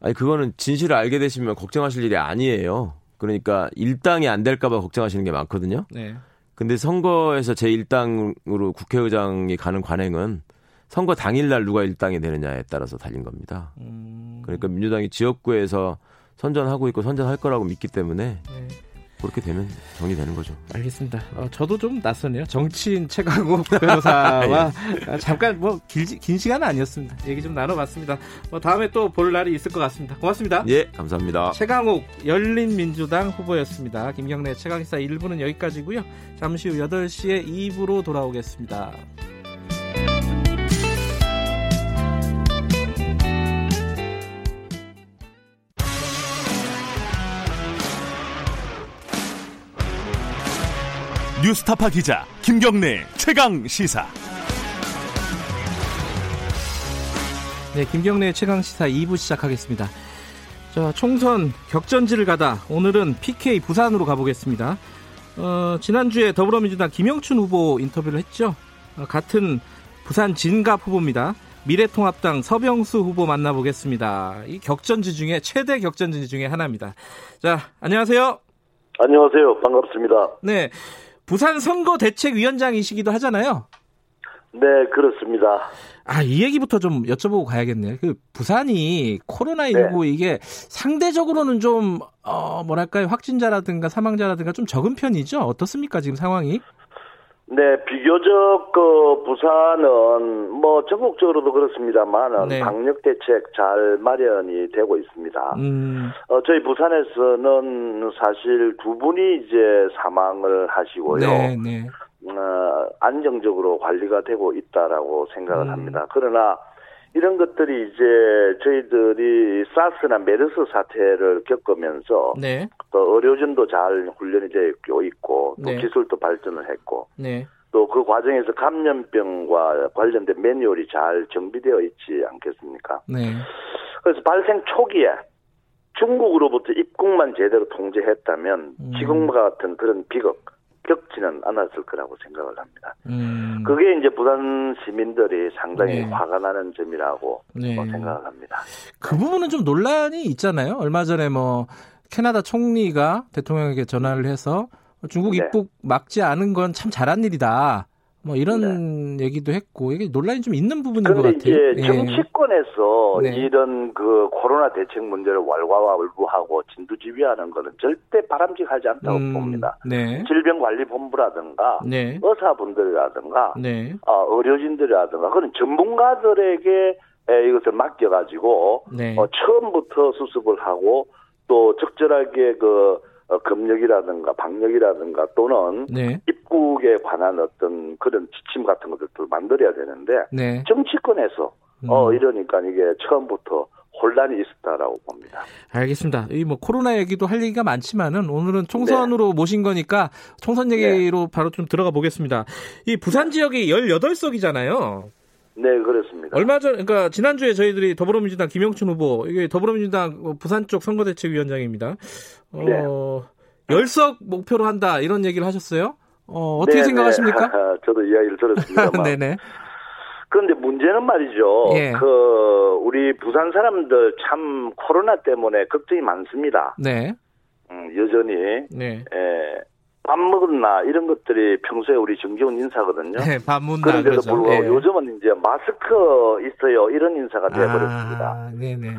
아니 그거는 진실을 알게 되시면 걱정하실 일이 아니에요. 그러니까 일당이 안 될까봐 걱정하시는 게 많거든요. 네. 근데 선거에서 제 일당으로 국회의장이 가는 관행은 선거 당일날 누가 일당이 되느냐에 따라서 달린 겁니다. 음... 그러니까 민주당이 지역구에서 선전하고 있고 선전할 거라고 믿기 때문에 네. 그렇게 되면 정리되는 거죠. 알겠습니다. 어, 저도 좀 낯서네요. 정치인 최강욱 변호사와 예. 잠깐 뭐 길, 긴 시간은 아니었습니다. 얘기 좀 나눠봤습니다. 뭐 다음에 또 볼 날이 있을 것 같습니다. 고맙습니다. 예, 감사합니다. 최강욱 열린민주당 후보였습니다. 김경래 최강기사 1부는 여기까지고요. 잠시 후 8시에 2부로 돌아오겠습니다. 뉴스타파 기자 김경래 최강 시사. 네, 김경래 최강 시사 2부 시작하겠습니다. 자, 총선 격전지를 가다 오늘은 PK 부산으로 가보겠습니다. 어, 지난주에 더불어민주당 김영춘 후보 인터뷰를 했죠. 어, 같은 부산 진갑 후보입니다. 미래통합당 서병수 후보 만나보겠습니다. 이 격전지 중에 최대 격전지 중에 하나입니다. 자, 안녕하세요. 안녕하세요. 반갑습니다. 네. 부산 선거대책위원장이시기도 하잖아요. 네, 그렇습니다. 아, 이 얘기부터 좀 여쭤보고 가야겠네요. 그 부산이 코로나19 네. 이게 상대적으로는 좀, 어, 뭐랄까요. 확진자라든가 사망자라든가 좀 적은 편이죠? 어떻습니까? 지금 상황이? 네, 비교적 그 부산은 뭐 전국적으로도 그렇습니다만 네. 방역 대책 잘 마련이 되고 있습니다. 음. 어, 저희 부산에서는 사실 두 분이 이제 사망을 하시고요. 네, 네. 어, 안정적으로 관리가 되고 있다라고 생각을 음. 합니다. 그러나 이런 것들이 이제 저희들이 사스나 메르스 사태를 겪으면서 네. 또 의료진도 잘 훈련이 되어 있고 또 네. 기술도 발전을 했고 네. 또그 과정에서 감염병과 관련된 매뉴얼이 잘 정비되어 있지 않겠습니까? 네. 그래서 발생 초기에 중국으로부터 입국만 제대로 통제했다면 음. 지금과 같은 그런 비극 겪지는 않았을 거라고 생각을 합니다. 음. 그게 이제 부산 시민들이 상당히 네. 화가 나는 점이라고 네. 뭐 생각을 합니다. 그 부분은 좀 논란이 있잖아요. 얼마 전에 뭐 캐나다 총리가 대통령에게 전화를 해서 중국 네. 입국 막지 않은 건 참 잘한 일이다. 뭐 이런 네. 얘기도 했고 이게 논란이 좀 있는 부분인 것 같아요. 이제 예. 정치권에서 네. 이런 그 코로나 대책 문제를 왈가왈부하고 진두지휘하는 것은 절대 바람직하지 않다고 음, 봅니다. 네. 질병관리본부라든가 네. 의사분들이라든가 네. 어, 의료진들이라든가 그런 전문가들에게 이것을 맡겨가지고 네. 어, 처음부터 수습을 하고 또 적절하게 그 어, 검역이라든가 방역이라든가 또는 네. 입국에 관한 어떤 그런 지침 같은 것들도 만들어야 되는데 네. 정치권에서 음. 어 이러니까 이게 처음부터 혼란이 있었다라고 봅니다. 알겠습니다. 이 뭐 코로나 얘기도 할 얘기가 많지만은 오늘은 총선으로 네. 모신 거니까 총선 얘기로 네. 바로 좀 들어가 보겠습니다. 이 부산 지역이 18석이잖아요. 네, 그렇습니다. 얼마 전, 그러니까 지난주에 저희들이 더불어민주당 김영춘 후보, 이게 더불어민주당 부산 쪽 선거대책위원장입니다. 어, 네. 열석 목표로 한다 이런 얘기를 하셨어요. 어, 어떻게 네, 생각하십니까? 네. 저도 이야기를 들었습니다. 네네. 그런데 문제는 말이죠. 예. 그 우리 부산 사람들 참 코로나 때문에 걱정이 많습니다. 네. 음, 여전히 네. 예, 밥 먹었나 이런 것들이 평소에 우리 정기훈 인사거든요. 네, 밥 먹나 그런데도 그렇죠. 불구하고 네. 요즘은 이제 마스크 있어요 이런 인사가 돼버렸습니다. 아, 네네.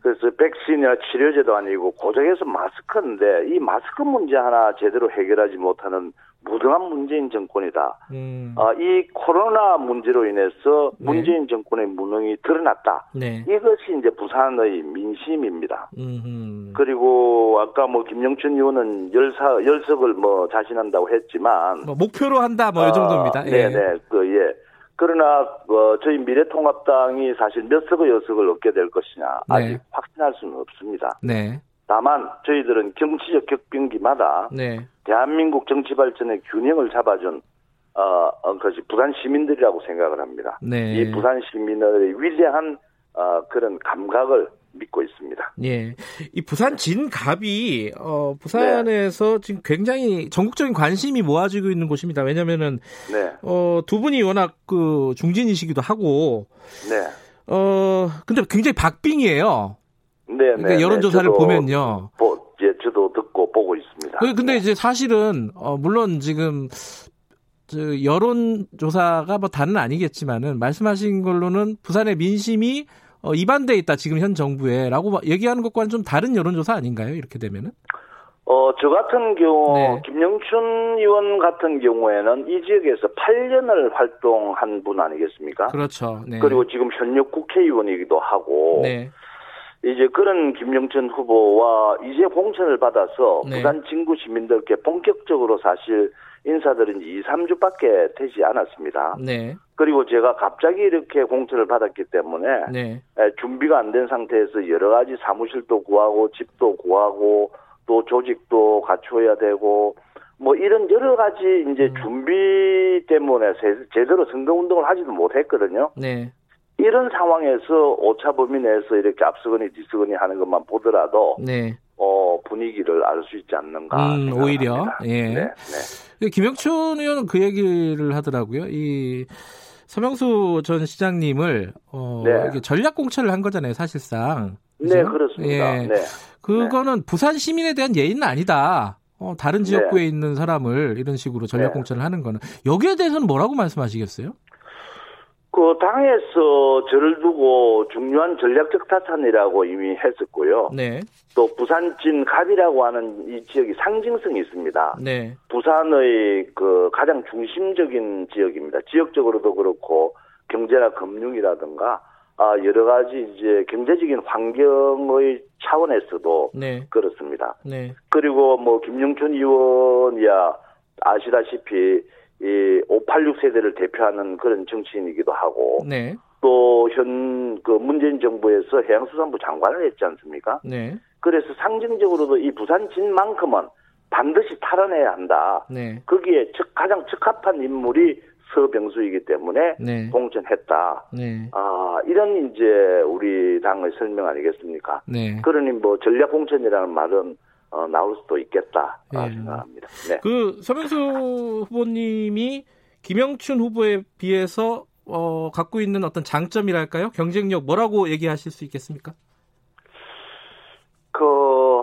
그래서 백신이나 치료제도 아니고 고작해서 마스크인데 이 마스크 문제 하나 제대로 해결하지 못하는 무등한 문재인 정권이다. 음. 아, 이 코로나 문제로 인해서 네. 문재인 정권의 무능이 드러났다. 네. 이것이 이제 부산의 민심입니다. 음흠. 그리고 아까 뭐 김영춘 의원은 열사 열석을 뭐 자신한다고 했지만 뭐 목표로 한다 뭐이 아, 정도입니다. 예. 네네 그 예. 그러나 어, 저희 미래통합당이 사실 몇 석의 여석을 얻게 될 것이냐 아직 네. 확신할 수는 없습니다. 네. 다만 저희들은 정치적 격변기마다 네. 대한민국 정치 발전의 균형을 잡아준 어, 어, 것이 부산 시민들이라고 생각을 합니다. 네. 이 부산 시민의 위대한 어, 그런 감각을 믿고 있습니다. 예. 이 부산 진갑이 어, 부산에서 네. 지금 굉장히 전국적인 관심이 모아지고 있는 곳입니다. 왜냐면은 네. 어, 두 분이 워낙 그 중진이시기도 하고 네. 어, 근데 굉장히 박빙이에요. 네, 그러니까 네. 여론조사를 네. 보면요. 보, 예, 저도 듣고 보고 있습니다. 그, 근데 이제 사실은 어, 물론 지금 저 여론조사가 뭐 다는 아니겠지만은 말씀하신 걸로는 부산의 민심이 어, 이반돼 있다 지금 현 정부에라고 얘기하는 것과는 좀 다른 여론조사 아닌가요? 이렇게 되면은? 어, 저 같은 경우, 네. 김영춘 의원 같은 경우에는 이 지역에서 8년을 활동한 분 아니겠습니까? 그렇죠. 네. 그리고 지금 현역 국회의원이기도 하고, 네. 이제 그런 김영춘 후보와 이제 공천을 받아서 네. 부산 진구 시민들께 본격적으로 사실 인사들은 2, 3주밖에 되지 않았습니다. 네. 그리고 제가 갑자기 이렇게 공천을 받았기 때문에 네. 준비가 안 된 상태에서 여러 가지 사무실도 구하고 집도 구하고 또 조직도 갖추어야 되고 뭐 이런 여러 가지 이제 음. 준비 때문에 제대로 선거 운동을 하지도 못했거든요. 네. 이런 상황에서 오차 범위 내에서 이렇게 앞서거니 뒤서거니 하는 것만 보더라도 네. 어, 분위기를 알 수 있지 않는가. 음, 오히려. 예. 네, 네. 김영춘 의원은 그 얘기를 하더라고요. 이 서명수 전 시장님을 어, 네. 전략 공천을 한 거잖아요, 사실상. 그죠? 네, 그렇습니다. 예. 네. 그거는 네. 부산 시민에 대한 예의는 아니다. 어, 다른 지역구에 네. 있는 사람을 이런 식으로 전략 네. 공천을 하는 거는 여기에 대해서는 뭐라고 말씀하시겠어요? 그 당에서 저를 두고 중요한 전략적 타산이라고 이미 했었고요. 네. 또 부산진 갑이라고 하는 이 지역이 상징성이 있습니다. 네. 부산의 그 가장 중심적인 지역입니다. 지역적으로도 그렇고 경제나 금융이라든가 아 여러 가지 이제 경제적인 환경의 차원에서도 네. 그렇습니다. 네. 그리고 뭐 김영춘 의원이야 아시다시피 이 586 세대를 대표하는 그런 정치인이기도 하고 네. 또현 그 문재인 정부에서 해양수산부 장관을 했지 않습니까? 네. 그래서 상징적으로도 이 부산 진만큼은 반드시 탈환해야 한다. 네. 거기에 적, 가장 적합한 인물이 서병수이기 때문에 네. 공천했다. 네. 아 이런 이제 우리 당의 설명 아니겠습니까? 네. 그러니 뭐 전략 공천이라는 말은 어, 나올 수도 있겠다 예. 생각합니다. 네. 그 서명수 후보님이 김영춘 후보에 비해서 어, 갖고 있는 어떤 장점이랄까요? 경쟁력 뭐라고 얘기하실 수 있겠습니까? 그,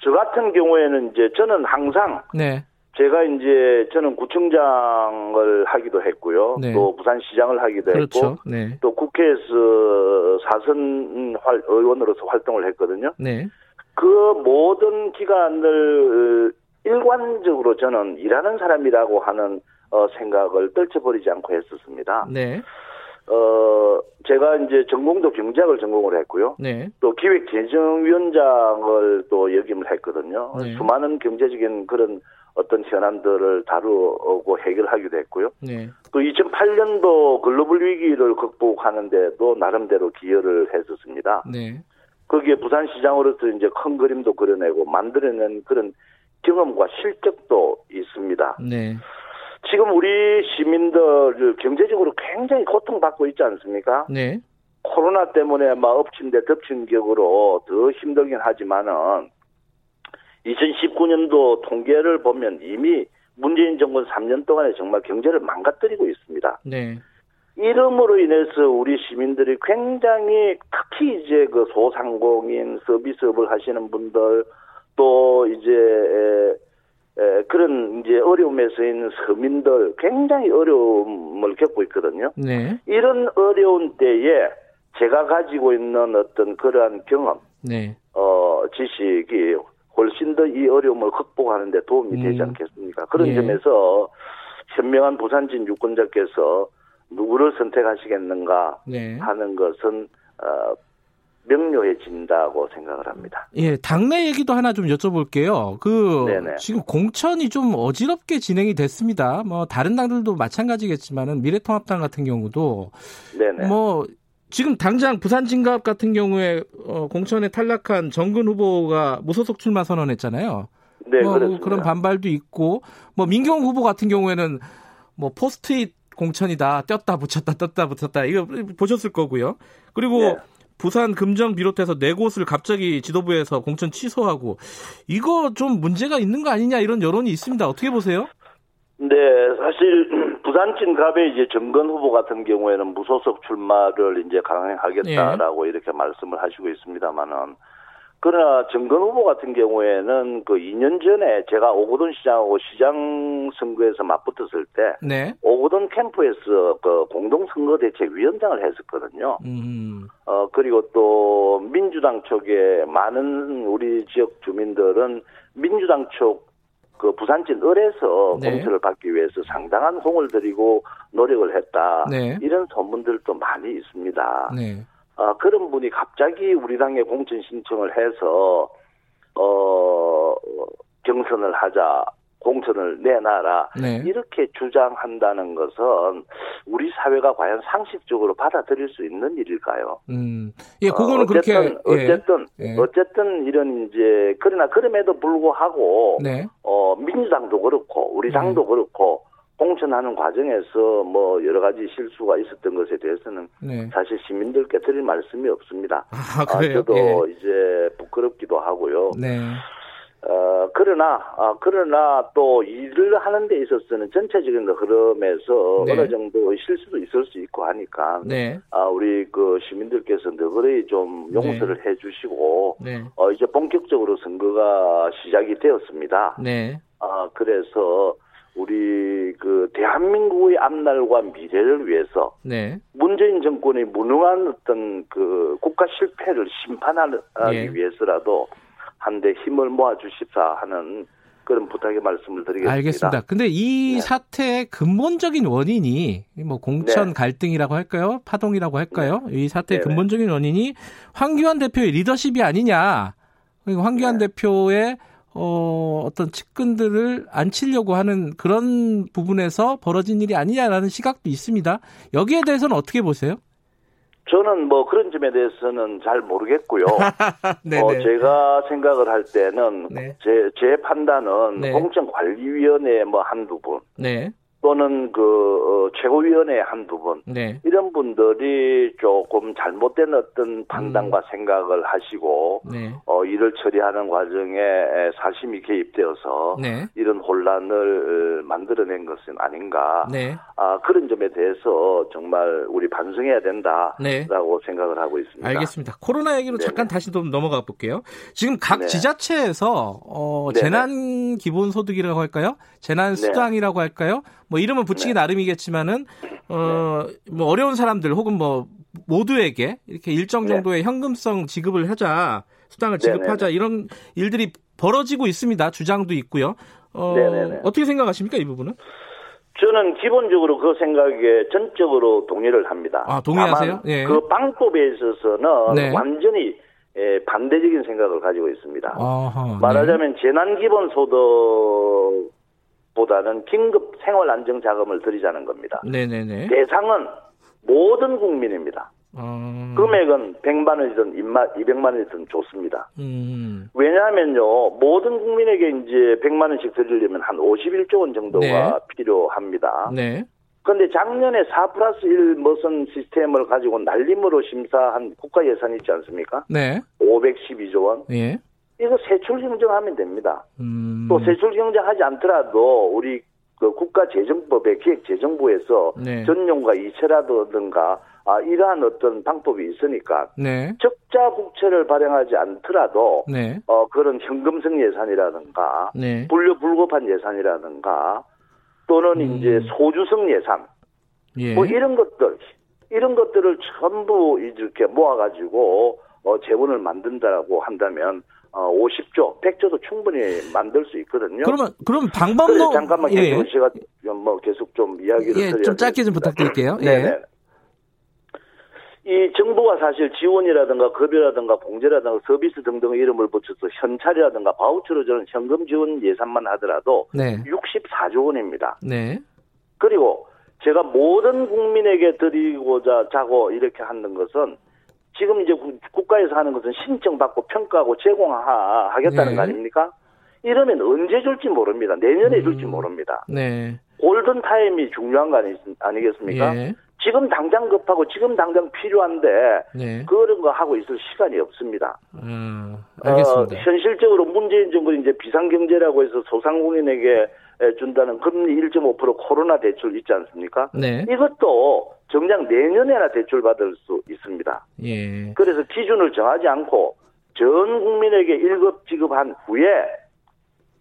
저 같은 경우에는 이제 저는 항상 네. 제가 이제 저는 구청장을 하기도 했고요. 네. 또 부산시장을 하기도 그렇죠. 했고 네. 또 국회에서 사선 의원으로서 활동을 했거든요. 네. 그 모든 기간을 일관적으로 저는 일하는 사람이라고 하는 어, 생각을 떨쳐버리지 않고 했었습니다. 네. 어, 제가 이제 전공도 경제학을 전공을 했고요. 네. 또 기획재정위원장을 또 역임을 했거든요. 네. 수많은 경제적인 그런 어떤 현안들을 다루고 해결하기도 했고요. 네. 또 2008년도 글로벌 위기를 극복하는데도 나름대로 기여를 했었습니다. 네. 거기에 부산시장으로서 이제 큰 그림도 그려내고 만들어낸 그런 경험과 실적도 있습니다. 네. 지금 우리 시민들 경제적으로 굉장히 고통받고 있지 않습니까? 네. 코로나 때문에 막 엎친 데 덮친 격으로 더 힘들긴 하지만은 2019년도 통계를 보면 이미 문재인 정권 3년 동안에 정말 경제를 망가뜨리고 있습니다. 네. 이름으로 인해서 우리 시민들이 굉장히 특히 이제 그 소상공인 서비스업을 하시는 분들 또 이제 에, 에, 그런 이제 어려움에서 있는 서민들 굉장히 어려움을 겪고 있거든요. 네. 이런 어려운 때에 제가 가지고 있는 어떤 그러한 경험, 네. 어, 지식이 훨씬 더 이 어려움을 극복하는 데 도움이 되지 음. 않겠습니까? 그런 예. 점에서 현명한 부산진 유권자께서 누구를 선택하시겠는가 네. 하는 것은 어, 명료해진다고 생각을 합니다. 예, 당내 얘기도 하나 좀 여쭤볼게요. 그 네네. 지금 공천이 좀 어지럽게 진행이 됐습니다. 뭐 다른 당들도 마찬가지겠지만은 미래통합당 같은 경우도 네네. 뭐 지금 당장 부산 진갑 같은 경우에 어, 공천에 탈락한 정근 후보가 무소속 출마 선언했잖아요. 네, 뭐, 그렇습니다. 그런 반발도 있고 뭐 민경 후보 같은 경우에는 뭐 포스트잇 공천이다 떴다 붙였다 떴다 붙였다 이거 보셨을 거고요. 그리고 네. 부산 금정 비롯해서 네 곳을 갑자기 지도부에서 공천 취소하고 이거 좀 문제가 있는 거 아니냐 이런 여론이 있습니다. 어떻게 보세요? 네, 사실 부산 진갑의 이제 정건 후보 같은 경우에는 무소속 출마를 이제 강행하겠다라고 예. 이렇게 말씀을 하시고 있습니다만은 그러나 정건 후보 같은 경우에는 그 2년 전에 제가 오고돈 시장하고 시장 선거에서 맞붙었을 때 네. 오고돈 캠프에서 그 공동 선거 대책 위원장을 했었거든요. 음. 어 그리고 또 민주당 쪽에 많은 우리 지역 주민들은 민주당 쪽 그 부산진 을에서 네. 공천을 받기 위해서 상당한 공을 들이고 노력을 했다. 네. 이런 소문들도 많이 있습니다. 네. 어, 그런 분이 갑자기 우리 당에 공천 신청을 해서 어 경선을 하자 공천을 내놔라 네. 이렇게 주장한다는 것은 우리 사회가 과연 상식적으로 받아들일 수 있는 일일까요? 음, 예, 그거는 어, 어쨌든, 그렇게 어쨌든 예. 어쨌든 이런 이제 그러나 그럼에도 불구하고 네. 어 민주당도 그렇고 우리 당도 네. 그렇고 공천하는 과정에서 뭐 여러 가지 실수가 있었던 것에 대해서는 네. 사실 시민들께 드릴 말씀이 없습니다. 아, 그래요? 아, 저도 예. 이제 부끄럽기도 하고요. 네. 어, 그러나, 아, 그러나 또 일을 하는 데 있어서는 전체적인 흐름에서 네. 어느 정도 실수도 있을 수 있고 하니까, 네. 아, 우리 그 시민들께서 너그러이 좀 용서를 네. 해 주시고, 네. 어, 이제 본격적으로 선거가 시작이 되었습니다. 네. 아, 그래서 우리 그 대한민국의 앞날과 미래를 위해서 네. 문재인 정권의 무능한 어떤 그 국가 실패를 심판하기 네. 위해서라도 한데 힘을 모아 주십사 하는 그런 부탁의 말씀을 드리겠습니다. 알겠습니다. 근데 이 네. 사태의 근본적인 원인이 뭐 공천 네. 갈등이라고 할까요? 파동이라고 할까요? 네. 이 사태의. 근본적인 원인이 황교안 대표의 리더십이 아니냐. 그리고 황교안 네. 대표의 어, 어떤 측근들을 안 치려고 하는 그런 부분에서 벌어진 일이 아니냐라는 시각도 있습니다. 여기에 대해서는 어떻게 보세요? 저는 뭐 그런 점에 대해서는 잘 모르겠고요. 어, 제가 생각을 할 때는 네. 제, 제 판단은 네. 공천관리위원회 뭐 한두 분. 네. 또는 그 어, 최고위원회 한두 분 네. 이런 분들이 조금 잘못된 어떤 판단과 음. 생각을 하시고 네. 어, 일을 처리하는 과정에 사심이 개입되어서 네. 이런 혼란을 만들어낸 것은 아닌가 네. 아, 그런 점에 대해서 정말 우리 반성해야 된다라고 네. 생각을 하고 있습니다. 알겠습니다. 코로나 얘기로 잠깐 다시 좀 넘어가 볼게요. 지금 각 지자체에서 어, 재난 기본소득이라고 할까요? 재난 수당이라고 할까요? 뭐 이름은 붙이기 네. 나름이겠지만은 어, 뭐 어려운 사람들 혹은 뭐 모두에게 이렇게 일정 네. 정도의 네. 현금성 지급을 하자 수당을 지급하자 네네. 이런 일들이 벌어지고 있습니다. 주장도 있고요. 어, 어떻게 생각하십니까 이 부분은? 저는 기본적으로 그 생각에 전적으로 동의를 합니다. 아, 동의하세요? 예. 그 방법에 있어서는 네. 완전히 예, 반대적인 생각을 가지고 있습니다. 아하, 말하자면 네. 재난기본소득 보다는 긴급 생활 안정 자금을 드리자는 겁니다. 네네네. 대상은 모든 국민입니다. 음. 금액은 100만 원이든 200만 원이든 좋습니다. 음. 왜냐하면요, 모든 국민에게 이제 100만 원씩 드리려면 한 51조 원 정도가 네. 필요합니다. 네. 그런데 작년에 4 플러스 1 머선 시스템을 가지고 날림으로 심사한 국가 예산이 있지 않습니까? 네. 512조 원. 예. 이거 세출 경정하면 됩니다. 음. 또 세출 경정하지 않더라도 우리 그 국가재정법의 기획재정부에서 네. 전용과 이체라든가 아, 이러한 어떤 방법이 있으니까 네. 적자 국채를 발행하지 않더라도 네. 어, 그런 현금성 예산이라든가 네. 불려 불급한 예산이라든가 또는 음. 이제 소주성 예산 예. 뭐 이런 것들 이런 것들을 전부 이렇게 모아가지고 어, 재원을 만든다라고 한다면 어, 50조, 100조도 충분히 만들 수 있거든요. 그러면 그럼 방법론 잠깐만 예. 제가 뭐 계속 좀 이야기를 예, 좀 짧게 좀 부탁드릴게요. 예. 네. 이 정부가 사실 지원이라든가 급여라든가 봉제라든가 서비스 등등의 이름을 붙여서 현찰이라든가 바우처로 주는 현금 지원 예산만 하더라도 네. 64조 원입니다. 네. 그리고 제가 모든 국민에게 드리고자 자고 이렇게 하는 것은 지금 이제 국가에서 하는 것은 신청받고 평가하고 제공하겠다는 네. 거 아닙니까? 이러면 언제 줄지 모릅니다. 내년에 음. 줄지 모릅니다. 네. 골든 타임이 중요한 거 아니, 겠습니까 예. 지금 당장 급하고 지금 당장 필요한데 네. 그런 거 하고 있을 시간이 없습니다. 음, 알겠습니다. 어, 현실적으로 문재인 정부는 이제 비상경제라고 해서 소상공인에게 준다는 금리 1.5% 코로나 대출 있지 않습니까? 네. 이것도 정작 내년에나 대출 받을 수 있습니다. 예. 그래서 기준을 정하지 않고 전 국민에게 1급 지급한 후에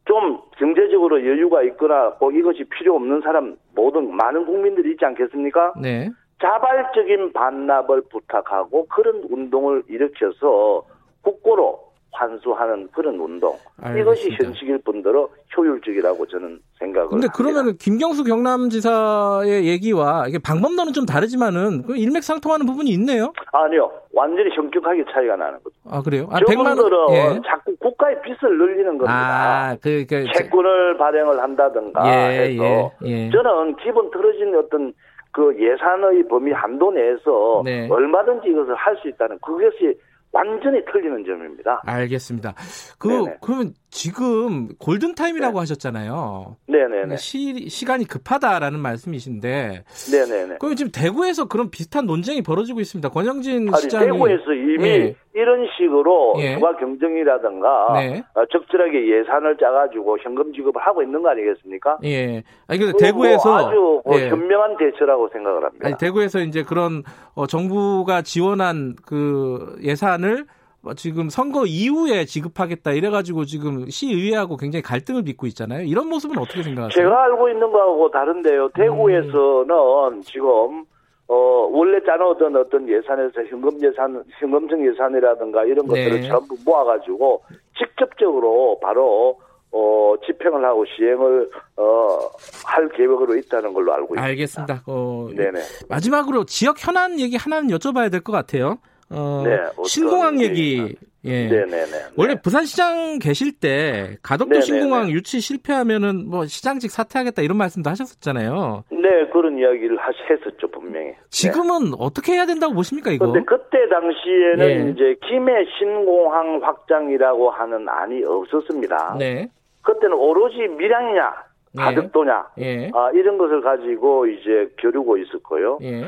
좀 경제적으로 여유가 있거나 꼭 이것이 필요 없는 사람 모든 많은 국민들이 있지 않겠습니까? 네. 자발적인 반납을 부탁하고 그런 운동을 일으켜서 국고로 환수하는 그런 운동. 알겠습니다. 이것이 현실일 뿐더러 효율적이라고 저는 생각을 근데 그러면 김경수 경남지사의 얘기와 이게 방법론은 좀 다르지만은 그 일맥상통하는 부분이 있네요. 아니요. 완전히 현격하게 차이가 나는 거죠. 아, 그래요? 아, 저분들은 예. 자꾸 국가의 빚을 늘리는 겁니다. 아, 그, 그, 채권을 발행을 한다든가 예, 해서 예, 예. 저는 기본 틀어진 어떤 그 예산의 범위 한도 내에서 네. 얼마든지 이것을 할 수 있다는 그것이 완전히 틀리는 점입니다. 알겠습니다. 그 네네. 그러면 지금 골든 타임이라고 네. 하셨잖아요. 네네네. 그러니까 시, 시간이 급하다라는 말씀이신데. 네네네. 그럼 지금 대구에서 그런 비슷한 논쟁이 벌어지고 있습니다. 권영진 아니, 시장이 대구에서 이미 예. 이런 식으로 예. 추가 경쟁이라든가 네. 어, 적절하게 예산을 짜가지고 현금 지급을 하고 있는 거 아니겠습니까? 예. 아니 근데 대구에서 뭐 아주 뭐 예. 현명한 대처라고 생각을 합니다. 아니, 대구에서 이제 그런 어, 정부가 지원한 그 예산을 뭐 지금 선거 이후에 지급하겠다 이래가지고 지금 시의회하고 굉장히 갈등을 빚고 있잖아요. 이런 모습은 어떻게 생각하세요? 제가 알고 있는 거하고 다른데요. 대구에서는 음. 지금 어 원래 짜놓던 어떤 예산에서 현금 예산, 현금성 예산이라든가 이런 것들을 네. 전부 모아가지고 직접적으로 바로 어, 집행을 하고 시행을 어, 할 계획으로 있다는 걸로 알고 있습니다. 알겠습니다. 어, 네네. 마지막으로 지역 현안 얘기 하나는 여쭤봐야 될 것 같아요. 어, 네, 신공항 얘기. 예. 네네네. 원래 부산시장 계실 때 가덕도 네네네. 신공항 유치 실패하면은 뭐 시장직 사퇴하겠다 이런 말씀도 하셨었잖아요. 네, 그런 이야기를 하셨었죠 분명히. 지금은 네. 어떻게 해야 된다고 보십니까 이거? 근데 그때 당시에는 예. 이제 김해 신공항 확장이라고 하는 안이 없었습니다. 네. 그때는 오로지 밀양이냐 네. 가덕도냐 예. 아, 이런 것을 가지고 이제 겨루고 있었고요. 예.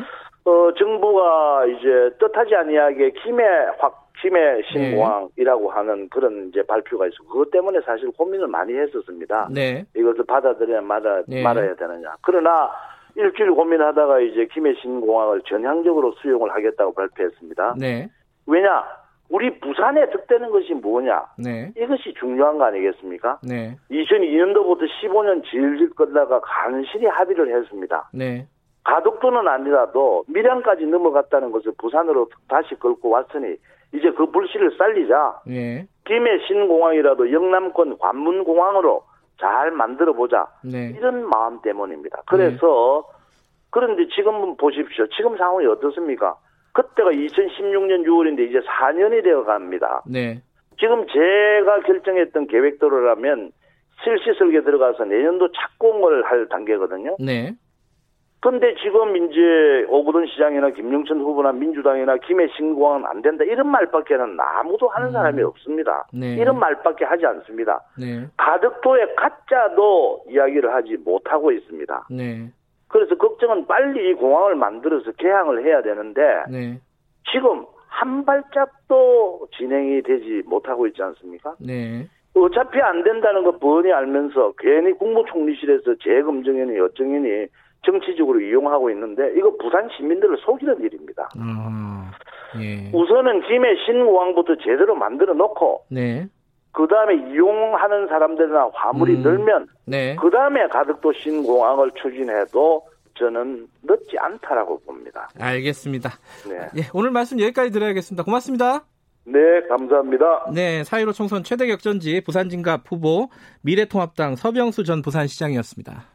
어, 정부가 이제 뜻하지 아니하게 김해 확 김해 신공항이라고 네. 하는 그런 이제 발표가 있어. 그것 때문에 사실 고민을 많이 했었습니다. 네. 이것을 받아들여야 말아, 네. 말아야 되느냐. 그러나 일주일 고민하다가 이제 김해 신공항을 전향적으로 수용을 하겠다고 발표했습니다. 네. 왜냐? 우리 부산에 득되는 것이 뭐냐? 네. 이것이 중요한 거 아니겠습니까? 네. 2002년도부터 15년 질질 끌다가 간신히 합의를 했습니다. 네. 가덕도는 아니라도 밀양까지 넘어갔다는 것을 부산으로 다시 끌고 왔으니 이제 그 불씨를 살리자. 네. 김해 신공항이라도 영남권 관문공항으로 잘 만들어 보자. 네. 이런 마음 때문입니다. 그래서 네. 그런데 지금 보십시오. 지금 상황이 어떻습니까? 그때가 2016년 6월인데 이제 4년이 되어 갑니다. 네. 지금 제가 결정했던 계획대로라면 실시 설계 들어가서 내년도 착공을 할 단계거든요. 네. 근데 지금 이제 오구돈 시장이나 김영천 후보나 민주당이나 김해 신 공항은 안 된다 이런 말밖에는 아무도 하는 음. 사람이 없습니다. 네. 이런 말밖에 하지 않습니다. 네. 가덕도의 가짜도 이야기를 하지 못하고 있습니다. 네. 그래서 걱정은 빨리 이 공항을 만들어서 개항을 해야 되는데 네. 지금 한 발짝도 진행이 되지 못하고 있지 않습니까? 네. 어차피 안 된다는 거 뻔히 알면서 괜히 국무총리실에서 재검증이니 어정이니 정치적으로 이용하고 있는데 이거 부산 시민들을 속이는 일입니다. 음, 예. 우선은 김해 신공항부터 제대로 만들어 놓고 네. 그 다음에 이용하는 사람들이나 화물이 음, 늘면 네. 그 다음에 가덕도 신공항을 추진해도 저는 늦지 않다라고 봅니다. 알겠습니다. 네. 예, 오늘 말씀 여기까지 드려야겠습니다. 고맙습니다. 네, 감사합니다. 네, 4.15 총선 최대 격전지 부산 진갑 후보 미래통합당 서병수 전 부산시장이었습니다.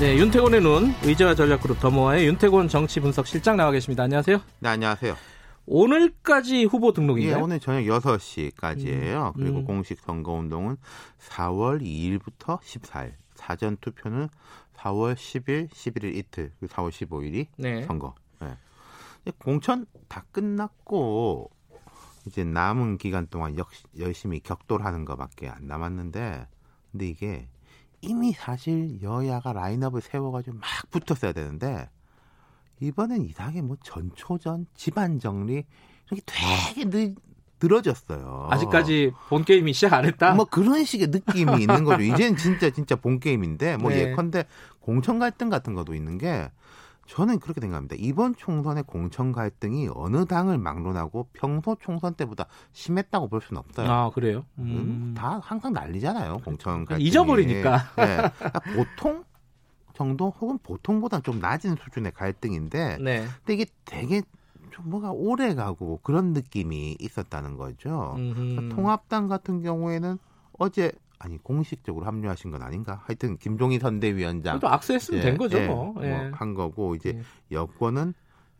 네, 윤태곤의 눈 의제와 전략그룹 더모아의 윤태곤 정치 분석 실장 나와 계십니다. 안녕하세요. 네, 안녕하세요. 오늘까지 후보 등록인가요? 예, 오늘 저녁 6시까지예요. 음, 그리고 음. 공식 선거운동은 4월 2일부터 14일. 사전 투표는 4월 10일, 11일 이틀, 그리고 4월 15일이 네. 선거. 네. 공천 다 끝났고 이제 남은 기간 동안 역, 열심히 격돌하는 것밖에 안 남았는데 근데 이게 이미 사실 여야가 라인업을 세워가지고 막 붙었어야 되는데 이번엔 이상하게 뭐 전초전 집안 정리 이렇게 되게 늘, 늘어졌어요. 아직까지 본 게임이 시작 안 했다? 뭐 그런 식의 느낌이 있는 거죠. 이제는 진짜 진짜 본 게임인데 뭐 네. 예컨대 공천 갈등 같은 것도 있는 게 저는 그렇게 생각합니다. 이번 총선의 공천 갈등이 어느 당을 막론하고 평소 총선 때보다 심했다고 볼 수는 없어요. 아 그래요? 음. 음 다 항상 난리잖아요. 공천 갈등. 잊어버리니까. 네. 그러니까 보통 정도 혹은 보통보다 좀 낮은 수준의 갈등인데, 네. 근데 이게 되게 좀 뭐가 오래 가고 그런 느낌이 있었다는 거죠. 그러니까 통합당 같은 경우에는 어제 아니 공식적으로 합류하신 건 아닌가? 하여튼 김종희 선대위원장 또 악수했으면 된 거죠, 예, 뭐. 예. 뭐한 거고 이제 예. 여권은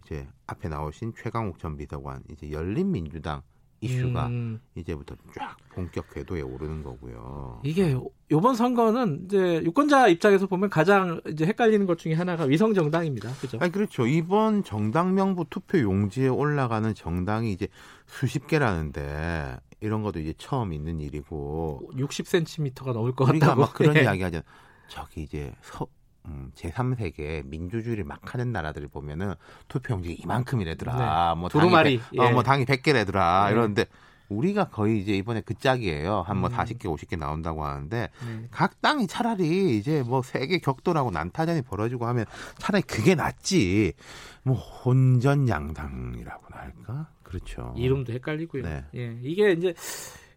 이제 앞에 나오신 최강욱 전 비서관 이제 열린민주당 이슈가 음. 이제부터 쫙 본격 궤도에 오르는 거고요. 이게 이번 선거는 이제 유권자 입장에서 보면 가장 이제 헷갈리는 것 중에 하나가 위성 정당입니다. 그죠? 아니 그렇죠. 이번 정당 명부 투표 용지에 올라가는 정당이 이제 수십 개라는데 이런 것도 이제 처음 있는 일이고 60cm가 넘을 것 같다고 막 그런 예. 이야기 하잖아. 저기 이제 서, 음, 제3세계 민주주의를 막 하는 나라들 보면은 투표용지 이만큼이래더라. 네. 뭐 두루마리. 당이 100, 어, 예. 어, 뭐 당이 100개래더라. 네. 이러는데 우리가 거의 이제 이번에 그 짝이에요. 한뭐 음. 40개, 50개 나온다고 하는데 네. 각 땅이 차라리 이제 뭐 세계 격돌하고 난타전이 벌어지고 하면 차라리 그게 낫지. 뭐 혼전 양당이라고나 할까? 그렇죠. 이름도 헷갈리고요. 네. 예. 이게 이제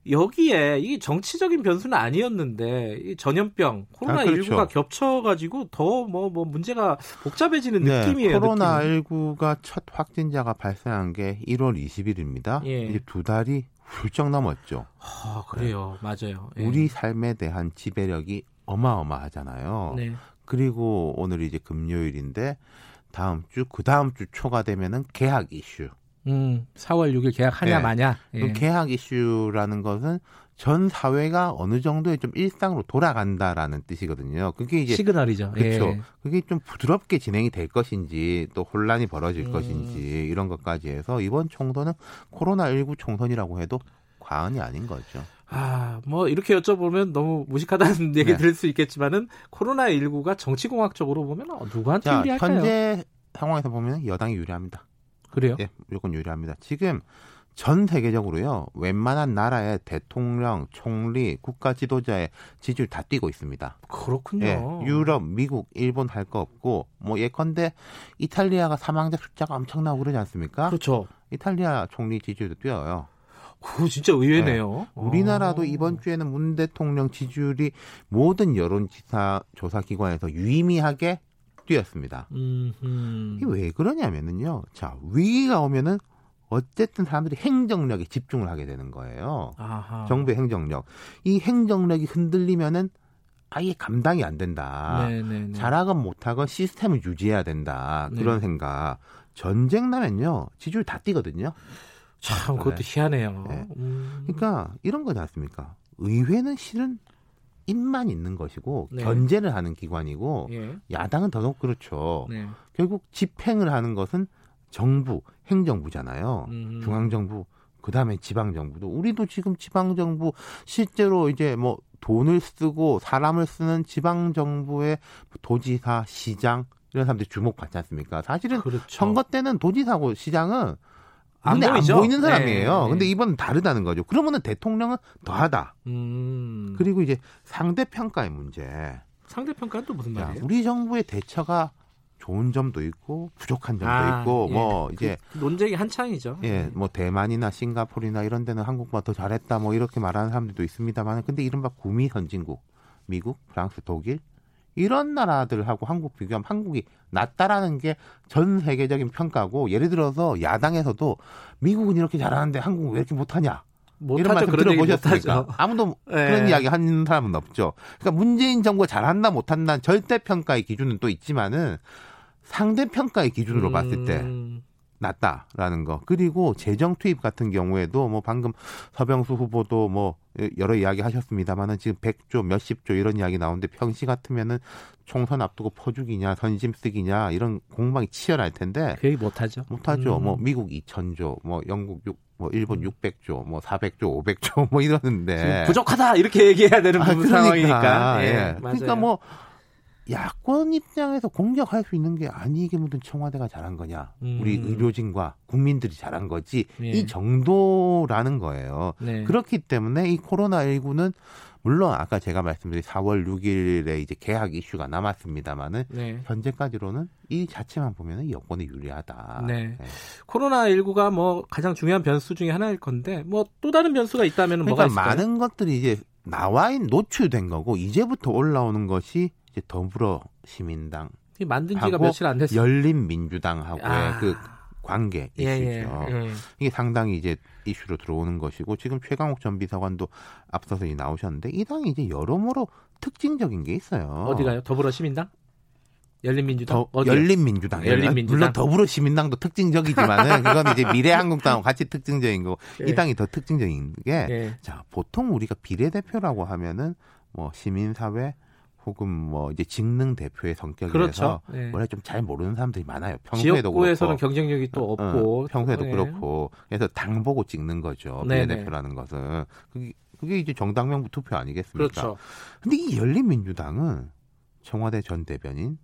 여기에 이 정치적인 변수는 아니었는데 이 전염병 코로나 19가 아, 그렇죠. 겹쳐가지고 더 뭐뭐 뭐 문제가 복잡해지는 네, 느낌이에요. 코로나 19가 첫 확진자가 발생한 게 1월 20일입니다. 예. 이제 두 달이 훌쩍 넘었죠. 아, 그래요, 네. 맞아요. 예. 우리 삶에 대한 지배력이 어마어마하잖아요. 네. 그리고 오늘 이제 금요일인데 다음 주, 그 다음 주 초가 되면은 개학 이슈. 음, 4월 6일 계약하냐 네. 마냐. 예. 계약 이슈라는 것은 전 사회가 어느 정도의 좀 일상으로 돌아간다라는 뜻이거든요. 그게 이제 시그널이죠. 그렇죠. 예. 그게 좀 부드럽게 진행이 될 것인지 또 혼란이 벌어질 음. 것인지 이런 것까지 해서 이번 총선은 코로나 19 총선이라고 해도 과언이 아닌 거죠. 아, 뭐 이렇게 여쭤보면 너무 무식하다는 얘기 네. 들을 수 있겠지만은 코로나 19가 정치공학적으로 보면 누구한테 자, 유리할까요? 현재 상황에서 보면 여당이 유리합니다. 그래요? 예, 무조건 유리합니다. 지금 전 세계적으로요, 웬만한 나라의 대통령, 총리, 국가 지도자의 지지율 다 뛰고 있습니다. 그렇군요. 예, 유럽, 미국, 일본 할 거 없고, 뭐 예컨대 이탈리아가 사망자 숫자가 엄청나고 그러지 않습니까? 그렇죠. 이탈리아 총리 지지율도 뛰어요. 그거 진짜 의외네요. 네. 우리나라도 오. 이번 주에는 문 대통령 지지율이 모든 여론조사 조사 기관에서 유의미하게 뛰었습니다. 이게 왜 그러냐면은요. 자, 위기가 오면은 어쨌든 사람들이 행정력에 집중을 하게 되는 거예요. 아하. 정부의 행정력. 이 행정력이 흔들리면은 아예 감당이 안 된다. 네네네. 잘하건 못하건 시스템을 유지해야 된다. 네. 그런 생각. 전쟁 나면요. 지지율 다 뛰거든요. 참, 그것도 희한해요. 네. 음. 그러니까 이런 거지 않습니까? 의회는 실은 입만 있는 것이고 네. 견제를 하는 기관이고 예. 야당은 더더욱 그렇죠. 네. 결국 집행을 하는 것은 정부, 행정부잖아요. 음. 중앙정부, 그 다음에 지방정부도 우리도 지금 지방정부 실제로 이제 뭐 돈을 쓰고 사람을 쓰는 지방정부의 도지사, 시장 이런 사람들이 주목받지 않습니까? 사실은 그렇죠. 선거 때는 도지사고 시장은 안, 안 보이는 사람이에요. 네, 근데 이번은 다르다는 거죠. 그러면은 대통령은 더하다. 음. 그리고 이제 상대 평가의 문제. 상대 평가는 또 무슨 말이에요? 우리 정부의 대처가 좋은 점도 있고 부족한 점도 아, 있고 예. 뭐그 이제 그 논쟁이 한창이죠. 예, 뭐 대만이나 싱가포르나 이런 데는 한국보다 더 잘했다 뭐 이렇게 말하는 사람들도 있습니다만 근데 이른바 구미 선진국 미국, 프랑스, 독일 이런 나라들하고 한국 비교하면 한국이 낫다라는 게 전 세계적인 평가고 예를 들어서 야당에서도 미국은 이렇게 잘하는데 한국은 왜 이렇게 못하냐 이런 말씀 들어보셨습니까? 아무도 네. 그런 이야기 하는 사람은 없죠. 그러니까 문재인 정부가 잘한다 못한다 절대 평가의 기준은 또 있지만은 상대 평가의 기준으로 음... 봤을 때 낫다라는 거. 그리고 재정 투입 같은 경우에도 뭐 방금 서병수 후보도 뭐 여러 이야기 하셨습니다만은 지금 100조 몇십 조 이런 이야기 나오는데 평시 같으면은 총선 앞두고 퍼주기냐 선심 쓰기냐 이런 공방이 치열할 텐데 그 얘기 못 하죠. 못 하죠. 음. 뭐 미국 2000조, 뭐 영국 6, 뭐 일본 600조, 뭐 400조, 500조 뭐 이러는데 부족하다 이렇게 얘기해야 되는 아, 그러니까, 상황이니까. 예. 예. 그러니까 뭐 야권 입장에서 공격할 수 있는 게 아니게 묻은 청와대가 잘한 거냐. 음. 우리 의료진과 국민들이 잘한 거지. 네. 이 정도라는 거예요. 네. 그렇기 때문에 이 코로나19는 물론 아까 제가 말씀드린 4월 6일에 이제 개학 이슈가 남았습니다만은 네. 현재까지로는 이 자체만 보면은 여권에 유리하다. 네. 네. 코로나 19가 뭐 가장 중요한 변수 중에 하나일 건데 뭐 또 다른 변수가 있다면 그러니까 뭐가 있을까요? 많은 것들이 이제 나와 있는 노출된 거고 이제부터 올라오는 것이 이제 더불어 시민당 만든 지가 며칠 안 됐어요. 열린 민주당하고의 아. 그 관계 예, 예, 이슈죠. 예, 예. 이게 상당히 이제 이슈로 들어오는 것이고 지금 최강욱 전 비서관도 앞서서 나오셨는데 이 당이 이제 여러모로 특징적인 게 있어요. 어디가요? 더불어시민당? 열린민주당 더, 열린민주당 열린민주당 물론 더불어시민당도 특징적이지만은 그건 이제 미래한국당하고 같이 특징적인 거고 예. 이 당이 더 특징적인 게자 예. 보통 우리가 비례대표라고 하면은 뭐 시민사회 혹은 뭐 이제 직능 대표의 성격이라서 그렇죠. 네. 원래 좀 잘 모르는 사람들이 많아요. 평소에도 지역구에서는 그렇고. 경쟁력이 또 어, 없고 어, 평소에도 네. 그렇고 그래서 당 보고 찍는 거죠. 비례대표라는 것은 그게, 그게 이제 정당명부 투표 아니겠습니까? 그렇죠. 근데 이 열린민주당은 청와대 전 대변인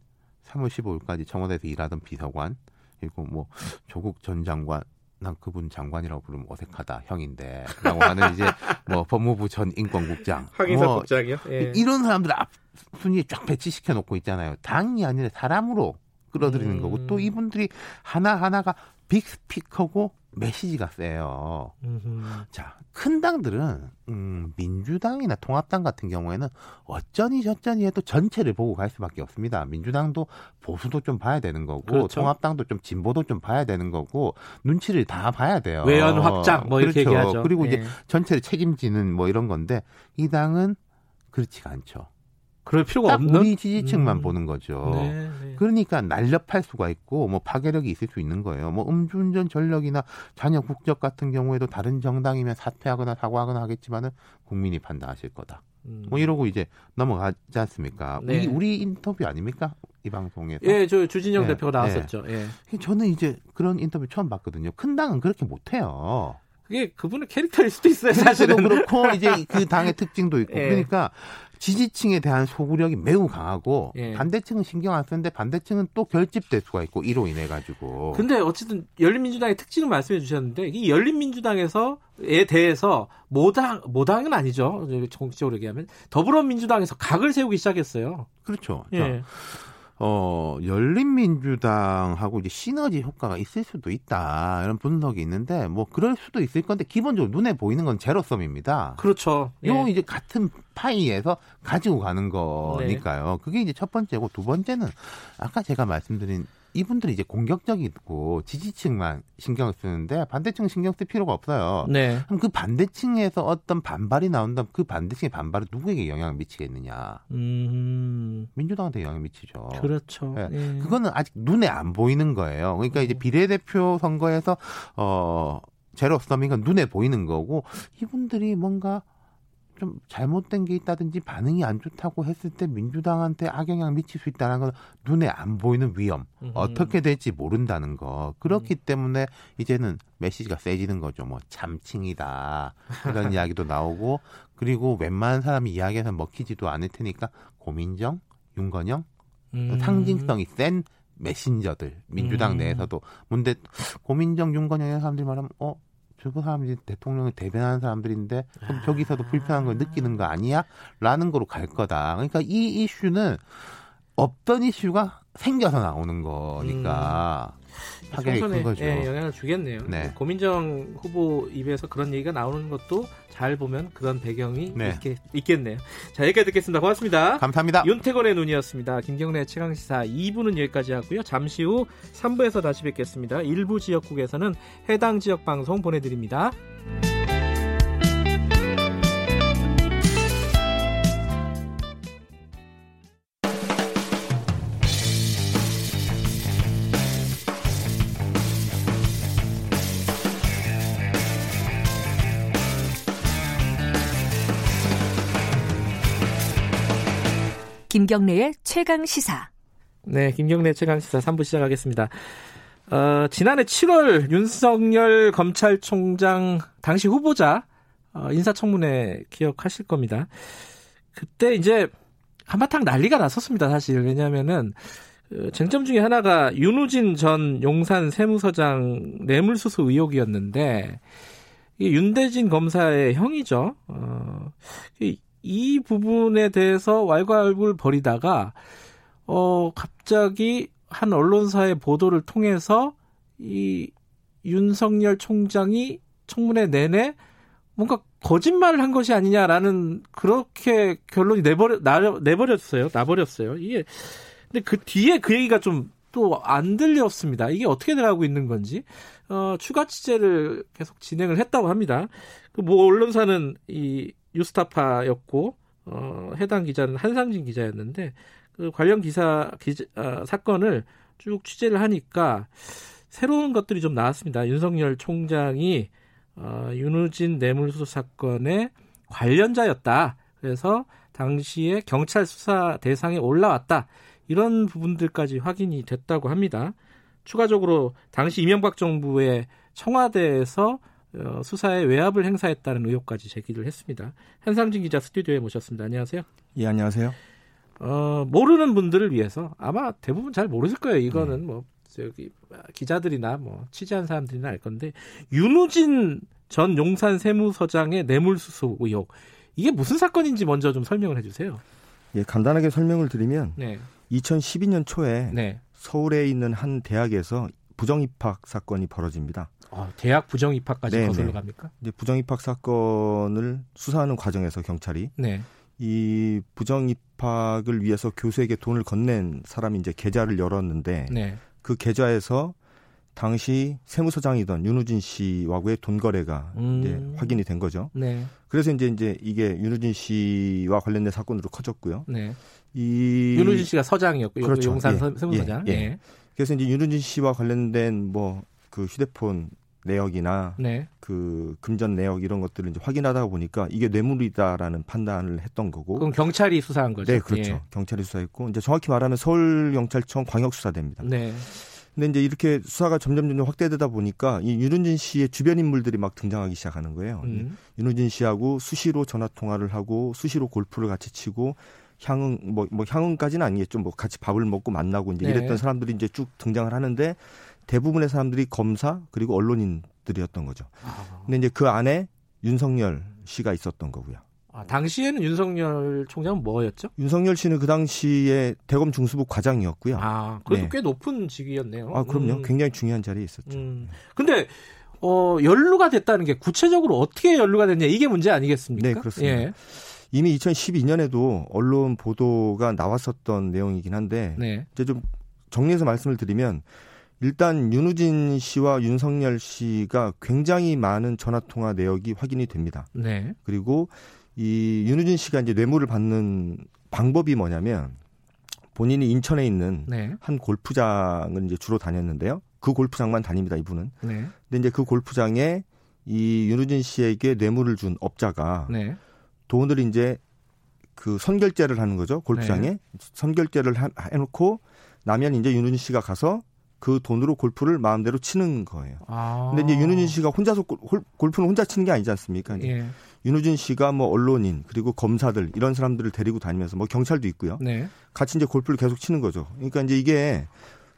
3월 15일까지 청와대에서 일하던 비서관 그리고 뭐 조국 전 장관 난 그분 장관이라고 부르면 어색하다 형인데 라고 하는 이제 뭐 법무부 전 인권국장 황인석 뭐 국장이요 예. 이런 사람들 앞 순위에 쫙 배치시켜 놓고 있잖아요 당이 아니라 사람으로 끌어들이는 음. 거고 또 이분들이 하나 하나가 빅스피커고 메시지가 세요. 음흠. 자, 큰 당들은 음, 민주당이나 통합당 같은 경우에는 어쩌니 저쩌니 해도 전체를 보고 갈 수밖에 없습니다. 민주당도 보수도 좀 봐야 되는 거고 그렇죠. 통합당도 좀 진보도 좀 봐야 되는 거고 눈치를 다 봐야 돼요. 외연 확장 뭐 이렇게 그렇죠. 얘기하죠. 그리고 네. 이제 전체를 책임지는 뭐 이런 건데 이 당은 그렇지가 않죠. 그럴 필요가 없는 우리 지지층만 음. 보는 거죠. 네, 네. 그러니까 날렵할 수가 있고 뭐 파괴력이 있을 수 있는 거예요. 뭐 음주운전 전력이나 자녀 국적 같은 경우에도 다른 정당이면 사퇴하거나 사과하거나 하겠지만은 국민이 판단하실 거다. 음. 뭐 이러고 이제 넘어가지 않습니까? 네. 우리 우리 인터뷰 아닙니까? 이 방송에서. 예, 저 주진영 네, 대표가 나왔었죠. 예. 저는 이제 그런 인터뷰 처음 봤거든요. 큰 당은 그렇게 못 해요. 그게 그분의 캐릭터일 수도 있어요, 사실은. 그렇고 이제 그 당의 특징도 있고. 예. 그러니까 지지층에 대한 소구력이 매우 강하고 예. 반대층은 신경 안 쓰는데 반대층은 또 결집될 수가 있고 이로 인해 가지고. 근데 어쨌든 열린민주당의 특징을 말씀해 주셨는데 이 열린민주당에서에 대해서 모당 모당은 아니죠. 정치적으로 얘기하면 더불어민주당에서 각을 세우기 시작했어요. 그렇죠. 예. 어, 열린민주당하고 이제 시너지 효과가 있을 수도 있다. 이런 분석이 있는데, 뭐, 그럴 수도 있을 건데, 기본적으로 눈에 보이는 건 제로섬입니다. 그렇죠. 요 예. 이제 같은 파이에서 가지고 가는 거니까요. 네. 그게 이제 첫 번째고, 두 번째는, 아까 제가 말씀드린 이분들이 이제 공격적이고 지지층만 신경을 쓰는데 반대층 신경 쓸 필요가 없어요. 네. 그럼 그 반대층에서 어떤 반발이 나온다면 그 반대층의 반발은 누구에게 영향을 미치겠느냐? 음... 민주당한테 영향을 미치죠. 그렇죠. 네. 네. 그거는 아직 눈에 안 보이는 거예요. 그러니까 이제 음. 비례대표 선거에서 어 제로섬이건 눈에 보이는 거고 이분들이 뭔가 좀 잘못된 게 있다든지 반응이 안 좋다고 했을 때 민주당한테 악영향 미칠 수 있다는 건 눈에 안 보이는 위험 음. 어떻게 될지 모른다는 거 그렇기 음. 때문에 이제는 메시지가 세지는 거죠 뭐 참칭이다 이런 이야기도 나오고 그리고 웬만한 사람이 이야기해서 먹히지도 않을 테니까 고민정 윤건영 음. 상징성이 센 메신저들 민주당 음. 내에서도 문대 고민정 윤건영 이런 사람들이 말하면 어 저거 사람들이 대통령을 대변하는 사람들인데 그럼 저기서도 불편한 걸 느끼는 거 아니야? 라는 거로 갈 거다. 그러니까 이 이슈는 없던 이슈가 생겨서 나오는 거니까. 음. 파괴가 큰 거죠. 예, 영향을 주겠네요. 네. 고민정 후보 입에서 그런 얘기가 나오는 것도 잘 보면 그런 배경이 네. 있겠, 네요 자, 여기까지 듣겠습니다. 고맙습니다. 감사합니다. 윤태권의 눈이었습니다. 김경래 최강시사 2부는 여기까지 하고요. 잠시 후 3부에서 다시 뵙겠습니다. 일부 지역국에서는 해당 지역 방송 보내드립니다. 김경래의 최강 시사. 네, 김경래 최강 시사 3부 시작하겠습니다. 어, 지난해 7월 윤석열 검찰총장 당시 후보자 어, 인사청문회 기억하실 겁니다. 그때 이제 한바탕 난리가 났었습니다, 사실. 왜냐하면은 그 쟁점 중에 하나가 윤우진 전 용산 세무서장 뇌물수수 의혹이었는데 윤대진 검사의 형이죠. 어, 이 부분에 대해서 왈가왈부를 벌이다가 어 갑자기 한 언론사의 보도를 통해서 이 윤석열 총장이 청문회 내내 뭔가 거짓말을 한 것이 아니냐라는 그렇게 결론이 내버려 나, 내버렸어요. 나버렸어요. 이게 근데 그 뒤에 그 얘기가 좀 또 안 들렸습니다. 이게 어떻게 돼가고 있는 건지 어, 추가 취재를 계속 진행을 했다고 합니다. 그 뭐 언론사는 이 유스타파였고 어, 해당 기자는 한상진 기자였는데 그 관련 기사 기자, 어, 사건을 쭉 취재를 하니까 새로운 것들이 좀 나왔습니다. 윤석열 총장이 어, 윤우진 뇌물수수 사건의 관련자였다. 그래서 당시에 경찰 수사 대상에 올라왔다. 이런 부분들까지 확인이 됐다고 합니다. 추가적으로 당시 이명박 정부의 청와대에서 어, 수사에 외압을 행사했다는 의혹까지 제기를 했습니다. 한상진 기자 스튜디오에 모셨습니다. 안녕하세요. 예, 안녕하세요. 어, 모르는 분들을 위해서 아마 대부분 잘 모르실 거예요. 이거는 네. 뭐 저기 기자들이나 뭐 취재한 사람들이나 알 건데 윤우진 전 용산 세무서장의 뇌물수수 의혹 이게 무슨 사건인지 먼저 좀 설명을 해주세요. 예, 간단하게 설명을 드리면 네. 2012년 초에 네. 서울에 있는 한 대학에서 부정 입학 사건이 벌어집니다. 아, 대학 부정 입학까지 네네. 거슬러 갑니까? 이제 부정 입학 사건을 수사하는 과정에서 경찰이 네. 이 부정 입학을 위해서 교수에게 돈을 건넨 사람이 이제 계좌를 열었는데 네. 그 계좌에서 당시 세무서장이던 윤우진 씨와의 돈 거래가 음. 이제 확인이 된 거죠. 네. 그래서 이제 이제 이게 윤우진 씨와 관련된 사건으로 커졌고요. 네. 이 윤우진 씨가 서장이었고 그렇죠. 용산 예. 세무서장. 예. 예. 예. 그래서 이제 윤우진 씨와 관련된 뭐 그 휴대폰 내역이나 네. 그 금전 내역 이런 것들을 이제 확인하다 보니까 이게 뇌물이다라는 판단을 했던 거고. 그럼 경찰이 수사한 거죠? 네, 그렇죠. 예. 경찰이 수사했고 이제 정확히 말하면 서울 경찰청 광역 수사대입니다. 네. 근데 이제 이렇게 수사가 점점 점점 확대되다 보니까 이 윤은진 씨의 주변 인물들이 막 등장하기 시작하는 거예요. 음. 윤은진 씨하고 수시로 전화 통화를 하고 수시로 골프를 같이 치고 향응 뭐, 뭐 향응까지는 아니겠죠. 뭐 같이 밥을 먹고 만나고 이제 네. 이랬던 사람들이 이제 쭉 등장을 하는데 대부분의 사람들이 검사 그리고 언론인들이었던 거죠. 아. 근데 이제 그 안에 윤석열 씨가 있었던 거고요. 아, 당시에는 윤석열 총장은 뭐였죠? 윤석열 씨는 그 당시에 대검 중수부 과장이었고요. 아, 그래도 네. 꽤 높은 직위였네요. 아, 그럼요. 음. 굉장히 중요한 자리에 있었죠. 음. 근데 어, 연루가 됐다는 게 구체적으로 어떻게 연루가 됐냐 이게 문제 아니겠습니까? 네, 그렇습니다. 예. 이미 2012년에도 언론 보도가 나왔었던 내용이긴 한데 네. 이제 좀 정리해서 말씀을 드리면 일단 윤우진 씨와 윤석열 씨가 굉장히 많은 전화 통화 내역이 확인이 됩니다. 네. 그리고 이 윤우진 씨가 이제 뇌물을 받는 방법이 뭐냐면 본인이 인천에 있는 네. 한 골프장을 이제 주로 다녔는데요. 그 골프장만 다닙니다, 이분은. 네. 근데 이제 그 골프장에 이 윤우진 씨에게 뇌물을 준 업자가 네. 돈을 이제 그 선결제를 하는 거죠, 골프장에. 네. 선결제를 해 놓고 나면 이제 윤우진 씨가 가서 그 돈으로 골프를 마음대로 치는 거예요. 아. 근데 이제 윤우진 씨가 혼자서 골프는 혼자 치는 게 아니지 않습니까? 예. 윤우진 씨가 뭐 언론인 그리고 검사들 이런 사람들을 데리고 다니면서 뭐 경찰도 있고요. 네. 같이 이제 골프를 계속 치는 거죠. 그러니까 이제 이게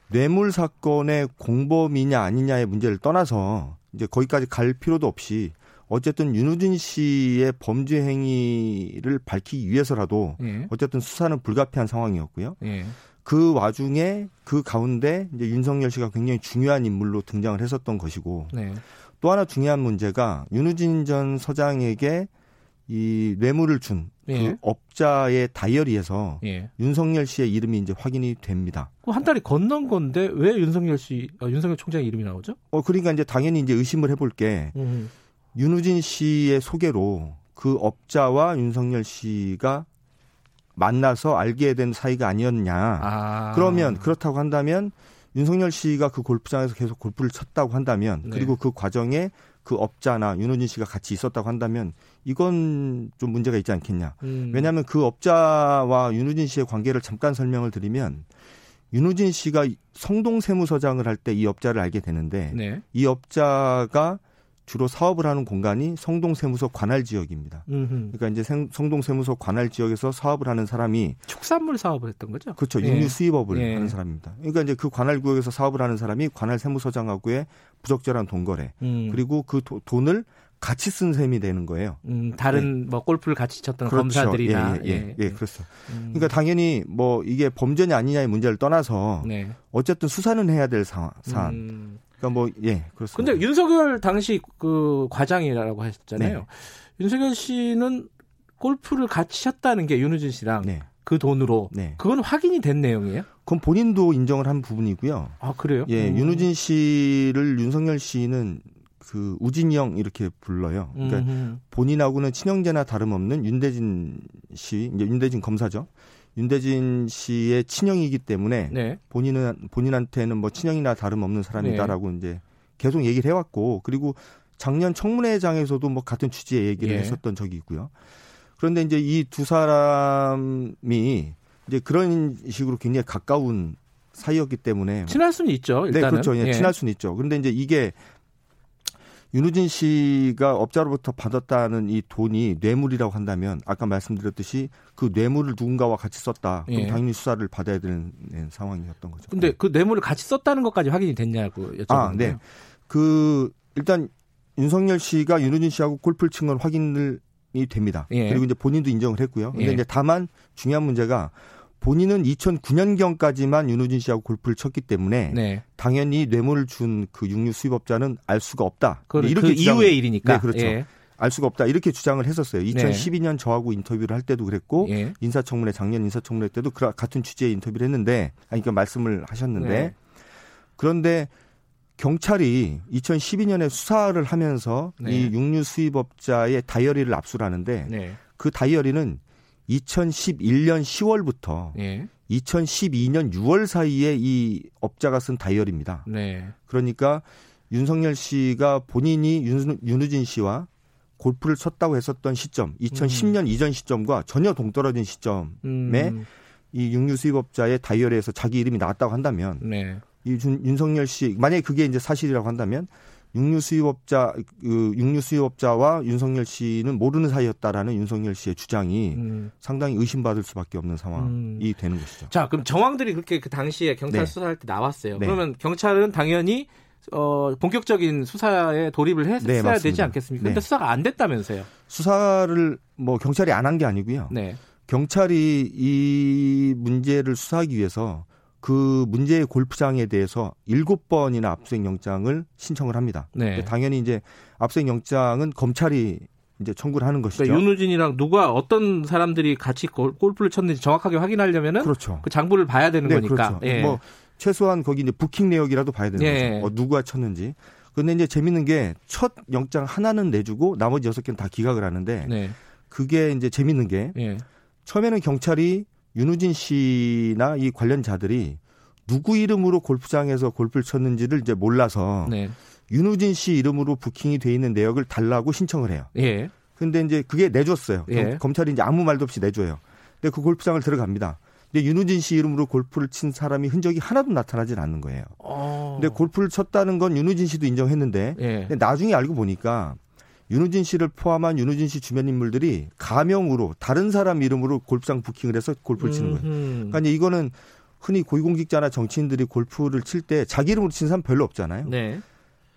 뇌물 사건의 공범이냐 아니냐의 문제를 떠나서 이제 거기까지 갈 필요도 없이 어쨌든 윤우진 씨의 범죄 행위를 밝히기 위해서라도 예. 어쨌든 수사는 불가피한 상황이었고요. 예. 그 와중에 그 가운데 이제 윤석열 씨가 굉장히 중요한 인물로 등장을 했었던 것이고 네. 또 하나 중요한 문제가 윤우진 전 서장에게 이 뇌물을 준그 예. 업자의 다이어리에서 예. 윤석열 씨의 이름이 이제 확인이 됩니다. 한 달이 건넌 건데 왜 윤석열 씨, 어, 윤석열 총장의 이름이 나오죠? 어 그러니까 이제 당연히 이제 의심을 해볼 게 음. 윤우진 씨의 소개로 그 업자와 윤석열 씨가 만나서 알게 된 사이가 아니었냐. 아. 그러면 그렇다고 한다면 윤석열 씨가 그 골프장에서 계속 골프를 쳤다고 한다면 네. 그리고 그 과정에 그 업자나 윤호진 씨가 같이 있었다고 한다면 이건 좀 문제가 있지 않겠냐. 음. 왜냐하면 그 업자와 윤호진 씨의 관계를 잠깐 설명을 드리면 윤호진 씨가 성동 세무서장을 할 때 이 업자를 알게 되는데 네. 이 업자가 주로 사업을 하는 공간이 성동세무소 관할 지역입니다. 음흠. 그러니까 이제 성동세무소 관할 지역에서 사업을 하는 사람이 축산물 사업을 했던 거죠? 그렇죠. 예. 육류 수입업을 예. 하는 사람입니다. 그러니까 이제 그 관할 구역에서 사업을 하는 사람이 관할 세무서장하고의 부적절한 돈거래 음. 그리고 그 도, 돈을 같이 쓴 셈이 되는 거예요. 음, 다른 네. 뭐 골프를 같이 쳤던 그렇죠. 검사들이나 예, 예, 예, 예 그렇죠. 음. 그러니까 당연히 뭐 이게 범죄냐 아니냐의 문제를 떠나서 네. 어쨌든 수사는 해야 될 사, 사안. 음. 그러니까 뭐 예, 그렇습니다. 근데 윤석열 당시 그 과장이라고 하셨잖아요. 네. 윤석열 씨는 골프를 같이 쳤다는 게 윤우진 씨랑 네. 그 돈으로 네. 그건 확인이 된 내용이에요? 그건 본인도 인정을 한 부분이고요. 아 그래요? 예, 음. 윤우진 씨를 윤석열 씨는 그 우진이 형 이렇게 불러요. 그러니까 음흠. 본인하고는 친형제나 다름없는 윤대진 씨, 이제 윤대진 검사죠. 윤대진 씨의 친형이기 때문에 네. 본인은 본인한테는 뭐 친형이나 다름없는 사람이다라고 네. 이제 계속 얘기를 해왔고 그리고 작년 청문회장에서도 뭐 같은 취지의 얘기를 예. 했었던 적이 있고요. 그런데 이제 이 두 사람이 이제 그런 식으로 굉장히 가까운 사이였기 때문에 친할 수는 있죠. 일단은. 네, 그렇죠. 예. 친할 수는 있죠. 그런데 이제 이게 윤우진 씨가 업자로부터 받았다는 이 돈이 뇌물이라고 한다면 아까 말씀드렸듯이 그 뇌물을 누군가와 같이 썼다. 그럼 예. 당연히 수사를 받아야 되는 상황이었던 거죠. 근데 그 뇌물을 같이 썼다는 것까지 확인이 됐냐고 여쭤보는데요. 아, 네. 그 일단 윤석열 씨가 윤우진 씨하고 골프를 친 건 확인이 됩니다. 예. 그리고 이제 본인도 인정을 했고요. 근데 예. 이제 다만 중요한 문제가 본인은 2009년경까지만 윤우진 씨하고 골프를 쳤기 때문에 네. 당연히 뇌물을 준 그 육류 수입업자는 알 수가 없다. 그, 이렇게 그 주장, 이후의 일이니까. 네, 그렇죠. 예. 알 수가 없다 이렇게 주장을 했었어요. 2012년 네. 저하고 인터뷰를 할 때도 그랬고 예. 인사청문회 작년 인사청문회 때도 그 같은 취지의 인터뷰를 했는데 아니 그러니까 말씀을 하셨는데 네. 그런데 경찰이 2012년에 수사를 하면서 네. 이 육류 수입업자의 다이어리를 압수를 하는데 네. 그 다이어리는 2011년 10월부터 예. 2012년 6월 사이에 이 업자가 쓴 다이어리입니다. 네. 그러니까 윤석열 씨가 본인이 윤, 윤우진 씨와 골프를 쳤다고 했었던 시점, 2010년 음. 이전 시점과 전혀 동떨어진 시점에 음. 이 육류 수입업자의 다이어리에서 자기 이름이 나왔다고 한다면 네. 이 윤, 윤석열 씨 만약에 그게 이제 사실이라고 한다면 육류 수입업자 그 육류 수입업자와 윤석열 씨는 모르는 사이였다라는 윤석열 씨의 주장이 음. 상당히 의심받을 수밖에 없는 상황이 음. 되는 것이죠. 자, 그럼 정황들이 그렇게 그 당시에 경찰 네. 수사할 때 나왔어요. 네. 그러면 경찰은 당연히 어, 본격적인 수사에 돌입을 했어야 네, 되지 않겠습니까? 근데 네. 수사가 안 됐다면서요. 수사를 뭐 경찰이 안 한 게 아니고요. 네. 경찰이 이 문제를 수사하기 위해서 그 문제의 골프장에 대해서 일곱 번이나 압수수색 영장을 신청을 합니다. 네. 당연히 이제 압수수색 영장은 검찰이 이제 청구를 하는 것이죠. 그러니까 윤우진이랑 누가 어떤 사람들이 같이 골프를 쳤는지 정확하게 확인하려면은 그렇죠. 그 장부를 봐야 되는 네, 거니까. 그렇죠. 예. 뭐 최소한 거기 이제 부킹 내역이라도 봐야 되는 예. 거죠. 어, 누가 쳤는지. 근데 이제 재밌는 게 첫 영장 하나는 내주고 나머지 여섯 개는 다 기각을 하는데 네. 그게 이제 재밌는 게 예. 처음에는 경찰이 윤우진 씨나 이 관련자들이 누구 이름으로 골프장에서 골프를 쳤는지를 이제 몰라서 네. 윤우진 씨 이름으로 부킹이 돼 있는 내역을 달라고 신청을 해요. 예. 근데 이제 그게 내줬어요. 예. 검찰이 이제 아무 말도 없이 내줘요. 근데 그 골프장을 들어갑니다. 근데 윤우진 씨 이름으로 골프를 친 사람이 흔적이 하나도 나타나질 않는 거예요. 어. 근데 골프를 쳤다는 건 윤우진 씨도 인정했는데 예. 나중에 알고 보니까 윤우진 씨를 포함한 윤우진 씨 주변 인물들이 가명으로 다른 사람 이름으로 골프장 부킹을 해서 골프를 치는 거예요. 그러니까 이제 이거는 흔히 고위공직자나 정치인들이 골프를 칠 때 자기 이름으로 친 사람 별로 없잖아요. 네.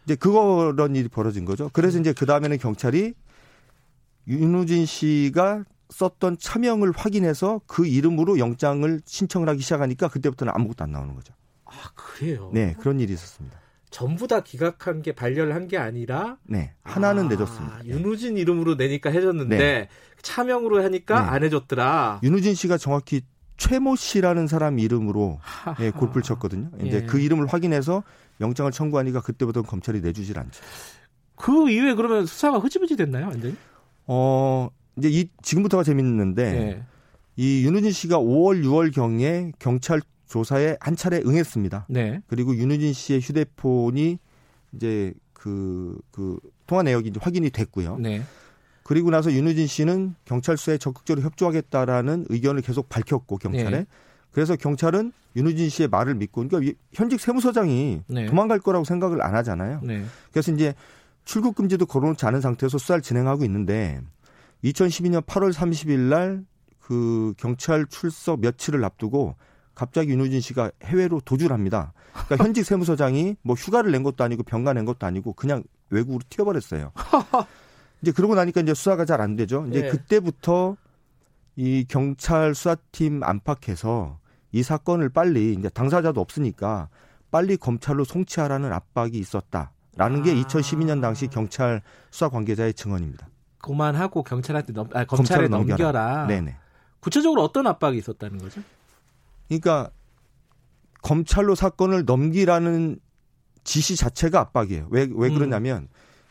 이제 그런 일이 벌어진 거죠. 그래서 이제 그 다음에는 경찰이 윤우진 씨가 썼던 차명을 확인해서 그 이름으로 영장을 신청을 하기 시작하니까 그때부터는 아무것도 안 나오는 거죠. 아 그래요? 네 그런 일이 있었습니다. 전부 다 기각한 게 발열을 한게 아니라 네 하나는 아, 내줬습니다. 윤우진 이름으로 내니까 해줬는데 네. 차명으로 하니까 네. 안 해줬더라. 윤우진 씨가 정확히 최모 씨라는 사람 이름으로 네, 골프를 쳤거든요. 이제 예. 그 이름을 확인해서 영장을 청구하니까 그때부터 검찰이 내주질 않죠. 그 이후에 그러면 수사가 흐지부지 됐나요, 완전히? 어, 이제 이 지금부터가 재밌는데 예. 이 윤우진 씨가 5월, 6월 경에 경찰 조사에 한 차례 응했습니다. 네. 그리고 윤우진 씨의 휴대폰이 이제 그, 그 통화 내역이 이제 확인이 됐고요. 네. 그리고 나서 윤우진 씨는 경찰 수사에 적극적으로 협조하겠다라는 의견을 계속 밝혔고 경찰에 네. 그래서 경찰은 윤우진 씨의 말을 믿고 그러니까 현직 세무서장이 네. 도망갈 거라고 생각을 안 하잖아요. 네. 그래서 이제 출국 금지도 걸어놓지 않은 상태에서 수사를 진행하고 있는데 2012년 8월 30일 날 그 경찰 출석 며칠을 앞두고 갑자기 윤우진 씨가 해외로 도주를 합니다. 그러니까 현직 세무서장이 뭐 휴가를 낸 것도 아니고 병가 낸 것도 아니고 그냥 외국으로 튀어버렸어요. 이제 그러고 나니까 이제 수사가 잘 안 되죠. 이제 네. 그때부터 이 경찰 수사팀 안팎에서 이 사건을 빨리 이제 당사자도 없으니까 빨리 검찰로 송치하라는 압박이 있었다라는 아. 게 2012년 당시 경찰 수사 관계자의 증언입니다. 그만하고 경찰한테 넘, 아, 검찰에 넘겨라. 넘겨라. 네네. 구체적으로 어떤 압박이 있었다는 거죠? 그러니까 검찰로 사건을 넘기라는 지시 자체가 압박이에요. 왜, 왜 음. 그러냐면 음.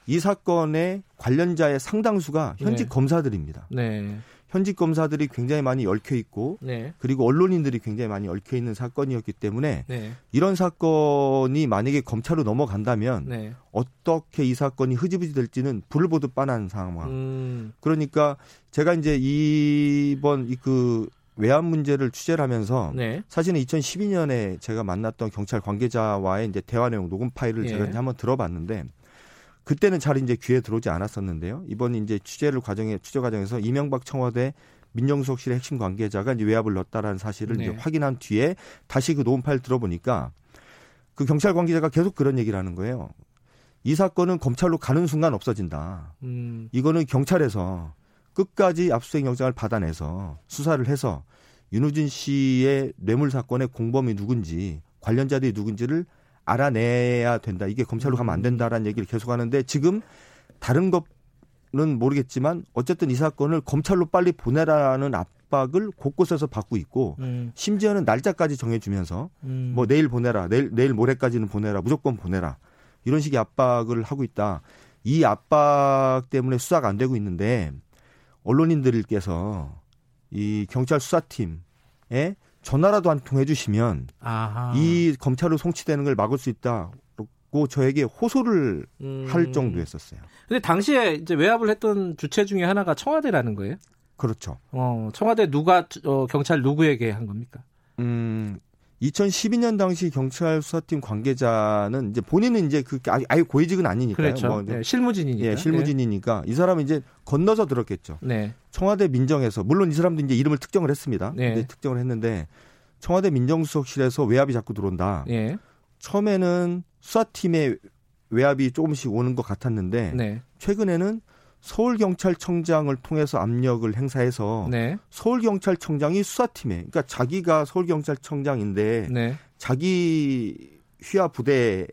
이 사건의 관련자의 상당수가 현직 네. 검사들입니다. 네. 현직 검사들이 굉장히 많이 얽혀 있고 네. 그리고 언론인들이 굉장히 많이 얽혀 있는 사건이었기 때문에 네. 이런 사건이 만약에 검찰로 넘어간다면 네. 어떻게 이 사건이 흐지부지 될지는 불을 보듯 빤한 상황. 음. 그러니까 제가 이제 이번 그 외환 문제를 취재를 하면서 네. 사실은 2012년에 제가 만났던 경찰 관계자와의 이제 대화 내용 녹음 파일을 예. 제가 한번 들어봤는데 그때는 잘 이제 귀에 들어오지 않았었는데요. 이번 이제 취재를 과정에 취재 과정에서 이명박 청와대 민정수석실의 핵심 관계자가 이제 외압을 넣었다라는 사실을 네. 이제 확인한 뒤에 다시 그 녹음 파일 들어보니까 그 경찰 관계자가 계속 그런 얘기를 하는 거예요. 이 사건은 검찰로 가는 순간 없어진다. 음. 이거는 경찰에서 끝까지 압수수색 영장을 받아내서 수사를 해서 윤우진 씨의 뇌물 사건의 공범이 누군지 관련자들이 누군지를 알아내야 된다. 이게 검찰로 가면 안 된다라는 얘기를 계속 하는데 지금 다른 것은 모르겠지만 어쨌든 이 사건을 검찰로 빨리 보내라는 압박을 곳곳에서 받고 있고 음. 심지어는 날짜까지 정해주면서 음. 뭐 내일 보내라, 내일 내일 모레까지는 보내라, 무조건 보내라 이런 식의 압박을 하고 있다. 이 압박 때문에 수사가 안 되고 있는데 언론인들께서 이 경찰 수사팀에 전화라도 한 통 해주시면 아하. 이 검찰로 송치되는 걸 막을 수 있다. 고 저에게 호소를 음. 할 정도였었어요. 근데 당시에 이제 외압을 했던 주체 중에 하나가 청와대라는 거예요? 그렇죠. 어, 청와대 누가 어, 경찰 누구에게 한 겁니까? 음, 2012년 당시 경찰 수사팀 관계자는 이제 본인은 이제 그 아예 고위직은 아니니까요. 그렇죠. 뭐 네, 실무진이니까. 예, 실무진이니까 네. 이 사람은 이제 건너서 들었겠죠. 네. 청와대 민정에서 물론 이 사람도 이제 이름을 특정을 했습니다. 네. 특정을 했는데 청와대 민정수석실에서 외압이 자꾸 들어온다. 네. 처음에는 수사팀에 외압이 조금씩 오는 것 같았는데 네. 최근에는 서울경찰청장을 통해서 압력을 행사해서 네. 서울경찰청장이 수사팀에 그러니까 자기가 서울경찰청장인데 네. 자기 휘하 부대에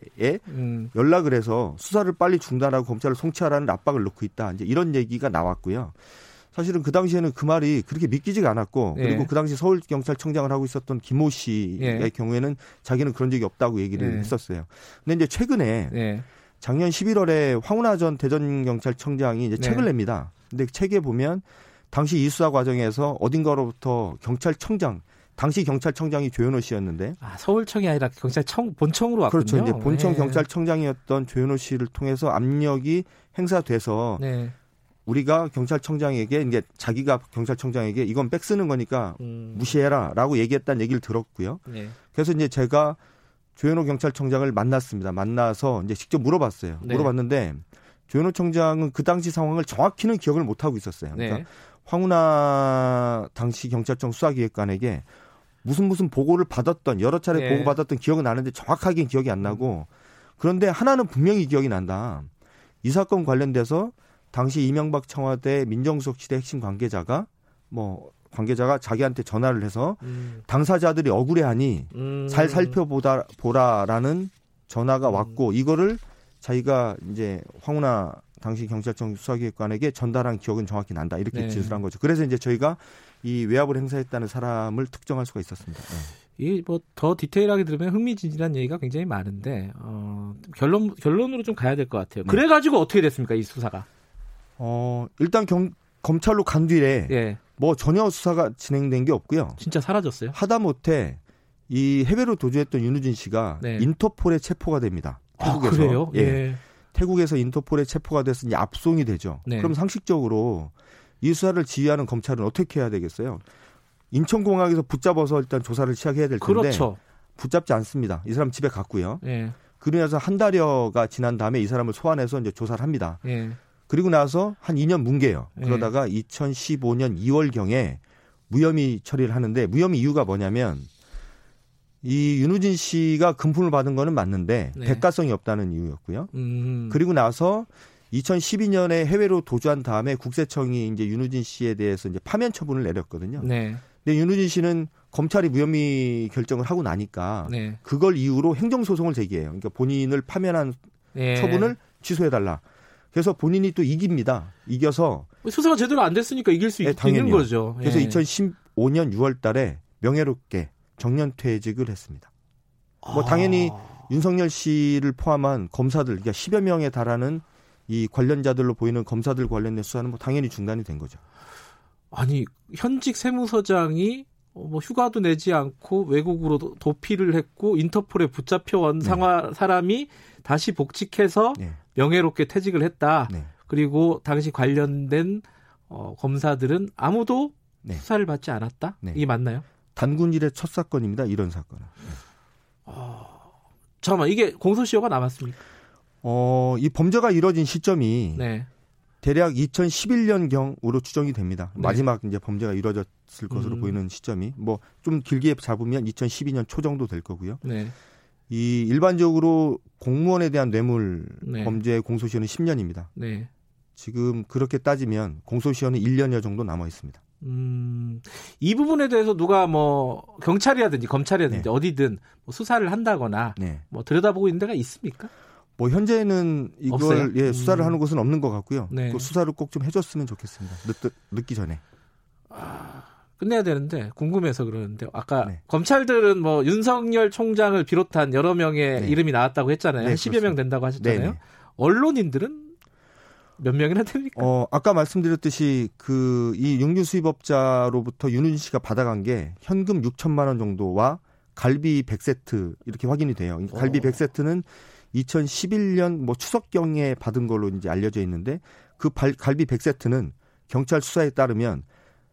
음. 연락을 해서 수사를 빨리 중단하고 검찰을 송치하라는 압박을 넣고 있다. 이제 이런 얘기가 나왔고요. 사실은 그 당시에는 그 말이 그렇게 믿기지가 않았고 예. 그리고 그 당시 서울 경찰청장을 하고 있었던 김모 씨의 예. 경우에는 자기는 그런 적이 없다고 얘기를 예. 했었어요. 근데 이제 최근에 예. 작년 11월에 황운하 전 대전경찰청장이 이제 네. 책을 냅니다. 근데 책에 보면 당시 이 수사 과정에서 어딘가로부터 경찰청장 당시 경찰청장이 조현호 씨였는데 아 서울청이 아니라 경찰청 본청으로 왔군요. 그렇죠. 이제 본청 네. 경찰청장이었던 조현호 씨를 통해서 압력이 행사돼서 네. 우리가 경찰청장에게 이제 자기가 경찰청장에게 이건 백 쓰는 거니까 음. 무시해라라고 얘기했다는 얘기를 들었고요. 네. 그래서 이제 제가 조현호 경찰청장을 만났습니다. 만나서 이제 직접 물어봤어요. 네. 물어봤는데 조현호 청장은 그 당시 상황을 정확히는 기억을 못 하고 있었어요. 그러니까 네. 황운하 당시 경찰청 수사기획관에게 무슨 무슨 보고를 받았던 여러 차례 네. 보고 받았던 기억은 나는데 정확하게 기억이 안 나고 그런데 하나는 분명히 기억이 난다. 이 사건 관련돼서 당시 이명박 청와대 민정수석실의 핵심 관계자가 뭐 관계자가 자기한테 전화를 해서 음. 당사자들이 억울해하니 음. 잘 살펴보다 보라라는 전화가 음. 왔고 이거를 자기가 이제 황운하 당시 경찰청 수사기획관에게 전달한 기억은 정확히 난다 이렇게 네. 진술한 거죠. 그래서 이제 저희가 이 외압을 행사했다는 사람을 특정할 수가 있었습니다. 네. 이뭐 더 디테일하게 들으면 흥미진진한 얘기가 굉장히 많은데 어, 결론 결론으로 좀 가야 될 것 같아요. 네. 그래가지고 어떻게 됐습니까 이 수사가? 어 일단 경, 검찰로 간 뒤에 예. 뭐 전혀 수사가 진행된 게 없고요. 진짜 사라졌어요? 하다못해 이 해외로 도주했던 윤우진 씨가 네. 인터폴에 체포가 됩니다. 아, 태국에서. 아, 그래요? 예. 예. 태국에서 인터폴에 체포가 돼서 이제 압송이 되죠. 네. 그럼 상식적으로 이 수사를 지휘하는 검찰은 어떻게 해야 되겠어요? 인천공항에서 붙잡아서 일단 조사를 시작해야 될 텐데 그렇죠. 붙잡지 않습니다. 이 사람 집에 갔고요. 예. 그러면서 한 달여가 지난 다음에 이 사람을 소환해서 이제 조사를 합니다. 예. 그리고 나서 한 2년 뭉개요. 예. 그러다가 2015년 2월경에 무혐의 처리를 하는데 무혐의 이유가 뭐냐면 이 윤우진 씨가 금품을 받은 거는 맞는데 네. 대가성이 없다는 이유였고요. 음. 그리고 나서 2012년에 해외로 도주한 다음에 국세청이 이제 윤우진 씨에 대해서 이제 파면 처분을 내렸거든요. 네. 근데 윤우진 씨는 검찰이 무혐의 결정을 하고 나니까 네. 그걸 이유로 행정소송을 제기해요. 그러니까 본인을 파면한 네. 처분을 취소해달라. 그래서 본인이 또 이깁니다. 이겨서 수사가 제대로 안 됐으니까 이길 수 네, 있는 거죠. 그래서 2015년 6월달에 명예롭게 정년 퇴직을 했습니다. 뭐 아. 당연히 윤석열 씨를 포함한 검사들, 그러니까 10여 명에 달하는 이 관련자들로 보이는 검사들 관련된 수사는 뭐 당연히 중단이 된 거죠. 아니 현직 세무서장이 뭐 휴가도 내지 않고 외국으로 도피를 했고 인터폴에 붙잡혀온 네. 상화 사람이 다시 복직해서 네. 명예롭게 퇴직을 했다. 네. 그리고 당시 관련된 어, 검사들은 아무도 네. 수사를 받지 않았다. 네. 이게 맞나요? 단군 일의 첫 사건입니다. 이런 사건은. 어, 잠깐만 이게 공소시효가 남았습니까? 어, 이 범죄가 이뤄진 시점이 네. 대략 2011년 경으로 추정이 됩니다. 네. 마지막 이제 범죄가 이뤄졌을 것으로 음. 보이는 시점이 뭐 좀 길게 잡으면 2012년 초 정도 될 거고요. 네. 이 일반적으로 공무원에 대한 뇌물 네. 범죄 공소시효는 10년입니다. 지금 그렇게 따지면 공소시효는 1년여 정도 남아 있습니다. 음, 이 부분에 대해서 누가 뭐 경찰이라든지 검찰이라든지 네. 어디든 뭐 수사를 한다거나 네. 뭐 들여다보고 있는 데가 있습니까? 뭐 현재는 이걸 없어요? 예, 수사를 음. 하는 곳은 없는 것 같고요. 네. 그 수사를 꼭 좀 해줬으면 좋겠습니다. 늦, 늦기 전에. 아, 끝내야 되는데 궁금해서 그러는데 아까 네. 검찰들은 뭐 윤석열 총장을 비롯한 여러 명의 네. 이름이 나왔다고 했잖아요. 네, 한 10여 명 된다고 하셨잖아요. 네, 네. 언론인들은 몇 명이나 됩니까? 어, 아까 말씀드렸듯이 그 이 육류 수입업자로부터 윤은진 씨가 받아간 게 현금 6천만 원 정도와 갈비 100세트 이렇게 확인이 돼요. 갈비 오. 100세트는 2011년 뭐 추석경에 받은 걸로 이제 알려져 있는데 그 발, 갈비 100세트는 경찰 수사에 따르면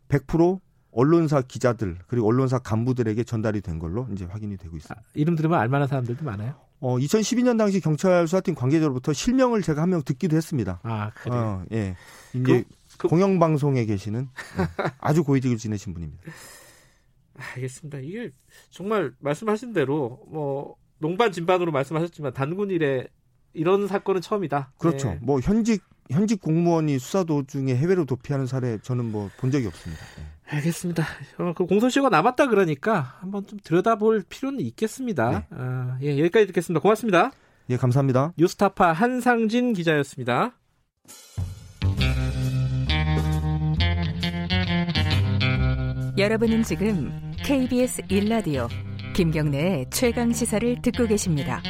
100% 언론사 기자들 그리고 언론사 간부들에게 전달이 된 걸로 이제 확인이 되고 있습니다. 아, 이름 들으면 알만한 사람들도 많아요? 어, 2012년 당시 경찰 수사팀 관계자로부터 실명을 제가 한 명 듣기도 했습니다. 아, 그래요? 어, 예. 이제 그, 그... 공영방송에 계시는 네, 아주 고위직을 지내신 분입니다. 알겠습니다. 이게 정말 말씀하신 대로 뭐 농반 진반으로 말씀하셨지만 단군 일에 이런 사건은 처음이다. 그렇죠. 네. 뭐 현직 현직 공무원이 수사 도중에 해외로 도피하는 사례 저는 뭐 본 적이 없습니다. 네. 알겠습니다. 어, 그 공소시효가 남았다 그러니까 한번 좀 들여다볼 필요는 있겠습니다. 네. 아, 예, 여기까지 듣겠습니다. 고맙습니다. 예, 감사합니다. 뉴스타파 한상진 기자였습니다. 여러분은 지금 KBS 1라디오 김경래의 최강 시사를 듣고 계십니다.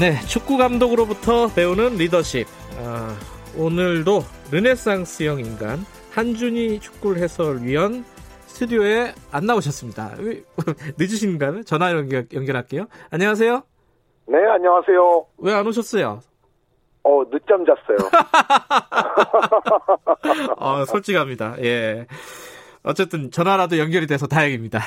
네, 축구 감독으로부터 배우는 리더십. 아, 오늘도 르네상스형 인간 한준희 축구 해설위원 스튜디오에 안 나오셨습니다. 늦으신가요? 전화 연결, 연결할게요. 안녕하세요. 네, 안녕하세요. 왜 안 오셨어요? 어, 늦잠 잤어요. 어, 솔직합니다. 예. 어쨌든 전화라도 연결이 돼서 다행입니다.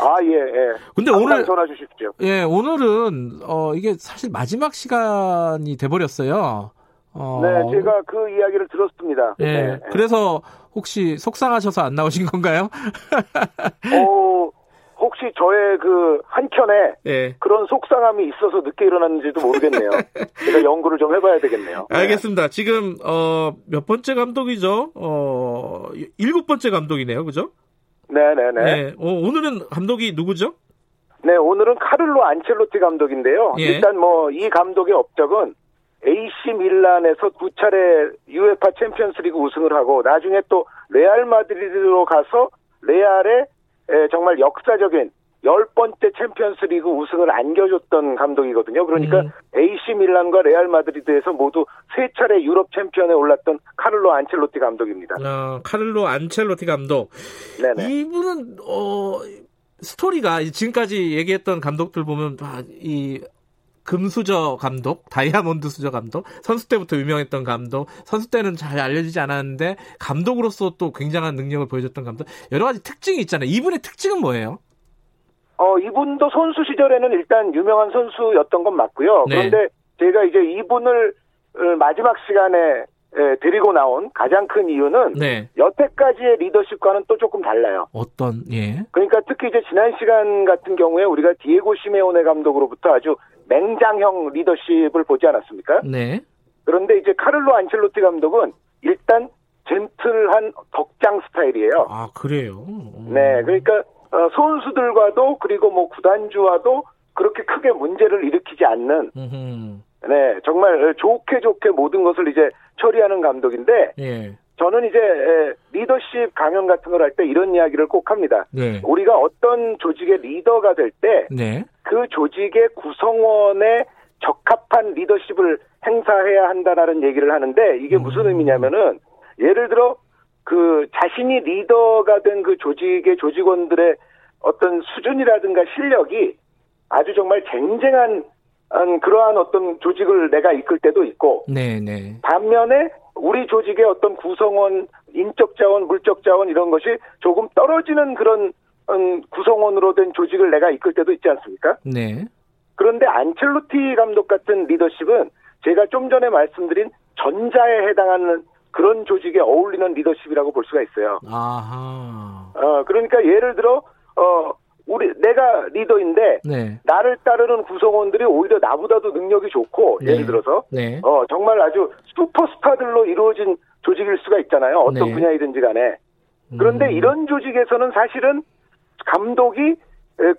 아, 예, 예. 근데 오늘 전화 주십시오. 예, 오늘은 어 이게 사실 마지막 시간이 돼 버렸어요. 어... 네, 제가 그 이야기를 들었습니다. 예. 네. 그래서 혹시 속상하셔서 안 나오신 건가요? 어, 혹시 저의 그 한켠에 예. 그런 속상함이 있어서 늦게 일어났는지도 모르겠네요. 제가 연구를 좀 해봐야 되겠네요. 네. 알겠습니다. 지금 어, 몇 번째 감독이죠? 어, 일곱 번째 감독이네요, 그죠? 네네네. 네. 어, 오늘은 감독이 누구죠? 네, 오늘은 카를로 안첼로티 감독인데요. 예. 일단 뭐 이 감독의 업적은 AC 밀란에서 두 차례 UEFA 챔피언스리그 우승을 하고 나중에 또 레알 마드리드로 가서 레알의 정말 역사적인 열 번째 챔피언스 리그 우승을 안겨줬던 감독이거든요. 그러니까 음. AC 밀란과 레알 마드리드에서 모두 세 차례 유럽 챔피언에 올랐던 카를로 안첼로티 감독입니다. 아, 카를로 안첼로티 감독. 네네. 이분은 어 스토리가 지금까지 얘기했던 감독들 보면 아, 이 금수저 감독, 다이아몬드 수저 감독, 선수 때부터 유명했던 감독, 선수 때는 잘 알려지지 않았는데 감독으로서 또 굉장한 능력을 보여줬던 감독, 여러 가지 특징이 있잖아요. 이분의 특징은 뭐예요? 어, 이분도 선수 시절에는 일단 유명한 선수였던 건 맞고요. 네. 그런데 제가 이제 이분을 어, 마지막 시간에 데리고 나온 가장 큰 이유는 네. 여태까지의 리더십과는 또 조금 달라요. 어떤 예. 그러니까 특히 이제 지난 시간 같은 경우에 우리가 디에고 시메오네 감독으로부터 아주 맹장형 리더십을 보지 않았습니까? 네. 그런데 이제 카를로 안첼로티 감독은 일단 젠틀한 덕장 스타일이에요. 아 그래요? 음. 네, 그러니까 어, 선수들과도 그리고 뭐 구단주와도 그렇게 크게 문제를 일으키지 않는. 음흠. 네, 정말 좋게 좋게 모든 것을 이제 처리하는 감독인데. 예. 저는 이제 리더십 강연 같은 걸 할 때 이런 이야기를 꼭 합니다. 네. 우리가 어떤 조직의 리더가 될 때그 네. 그 조직의 구성원에 적합한 리더십을 행사해야 한다라는 얘기를 하는데 이게 음. 무슨 의미냐면은 예를 들어 그 자신이 리더가 된 그 조직의 조직원들의 어떤 수준이라든가 실력이 아주 정말 쟁쟁한 그러한 어떤 조직을 내가 이끌 때도 있고 네네. 네. 반면에 우리 조직의 어떤 구성원, 인적 자원, 물적 자원 이런 것이 조금 떨어지는 그런 음, 구성원으로 된 조직을 내가 이끌 때도 있지 않습니까? 네. 그런데 안첼로티 감독 같은 리더십은 제가 좀 전에 말씀드린 전자에 해당하는 그런 조직에 어울리는 리더십이라고 볼 수가 있어요. 아하. 어, 그러니까 예를 들어, 어, 우리 내가 리더인데 네. 나를 따르는 구성원들이 오히려 나보다도 능력이 좋고 네. 예를 들어서 네. 어 정말 아주 슈퍼스타들로 이루어진 조직일 수가 있잖아요 어떤 네. 분야이든지 간에 그런데 음. 이런 조직에서는 사실은 감독이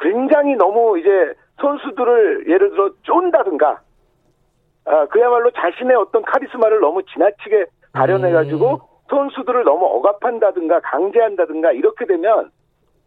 굉장히 너무 이제 선수들을 예를 들어 쫀다든가 아, 그야말로 자신의 어떤 카리스마를 너무 지나치게 발현해가지고 음. 선수들을 너무 억압한다든가 강제한다든가 이렇게 되면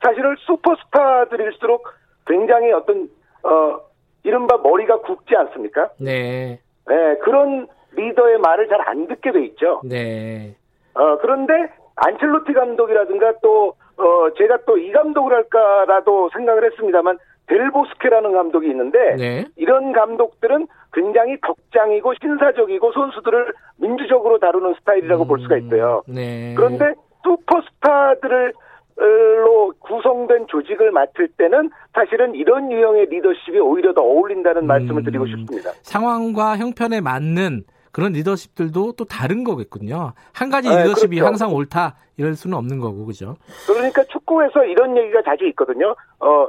사실은 슈퍼스타들일수록 굉장히 어떤 어 이른바 머리가 굵지 않습니까? 네. 네 그런 리더의 말을 잘 안 듣게 돼 있죠. 네. 어 그런데 안첼로티 감독이라든가 또 어 제가 또 이 감독을 할까라도 생각을 했습니다만 델보스케라는 감독이 있는데 네. 이런 감독들은 굉장히 덕장이고 신사적이고 선수들을 민주적으로 다루는 스타일이라고 음, 볼 수가 있어요. 네. 그런데 슈퍼스타들을 로 구성된 조직을 맡을 때는 사실은 이런 유형의 리더십이 오히려 더 어울린다는 음, 말씀을 드리고 싶습니다. 상황과 형편에 맞는 그런 리더십들도 또 다른 거겠군요. 한 가지 네, 리더십이 그렇죠. 항상 옳다 이럴 수는 없는 거고 그죠? 그러니까 축구에서 이런 얘기가 자주 있거든요. 어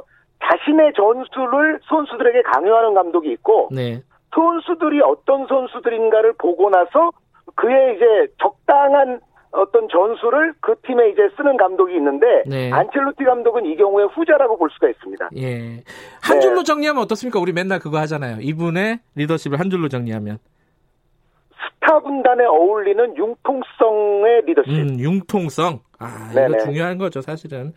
자신의 전술을 선수들에게 강요하는 감독이 있고 네. 선수들이 어떤 선수들인가를 보고 나서 그의 이제 적당한 어떤 전술을 그 팀에 이제 쓰는 감독이 있는데 네. 안첼로티 감독은 이 경우에 후자라고 볼 수가 있습니다. 예. 한 줄로 네. 정리하면 어떻습니까? 우리 맨날 그거 하잖아요. 이분의 리더십을 한 줄로 정리하면 스타 군단에 어울리는 융통성의 리더십. 음, 융통성. 아, 네네. 이거 중요한 거죠, 사실은.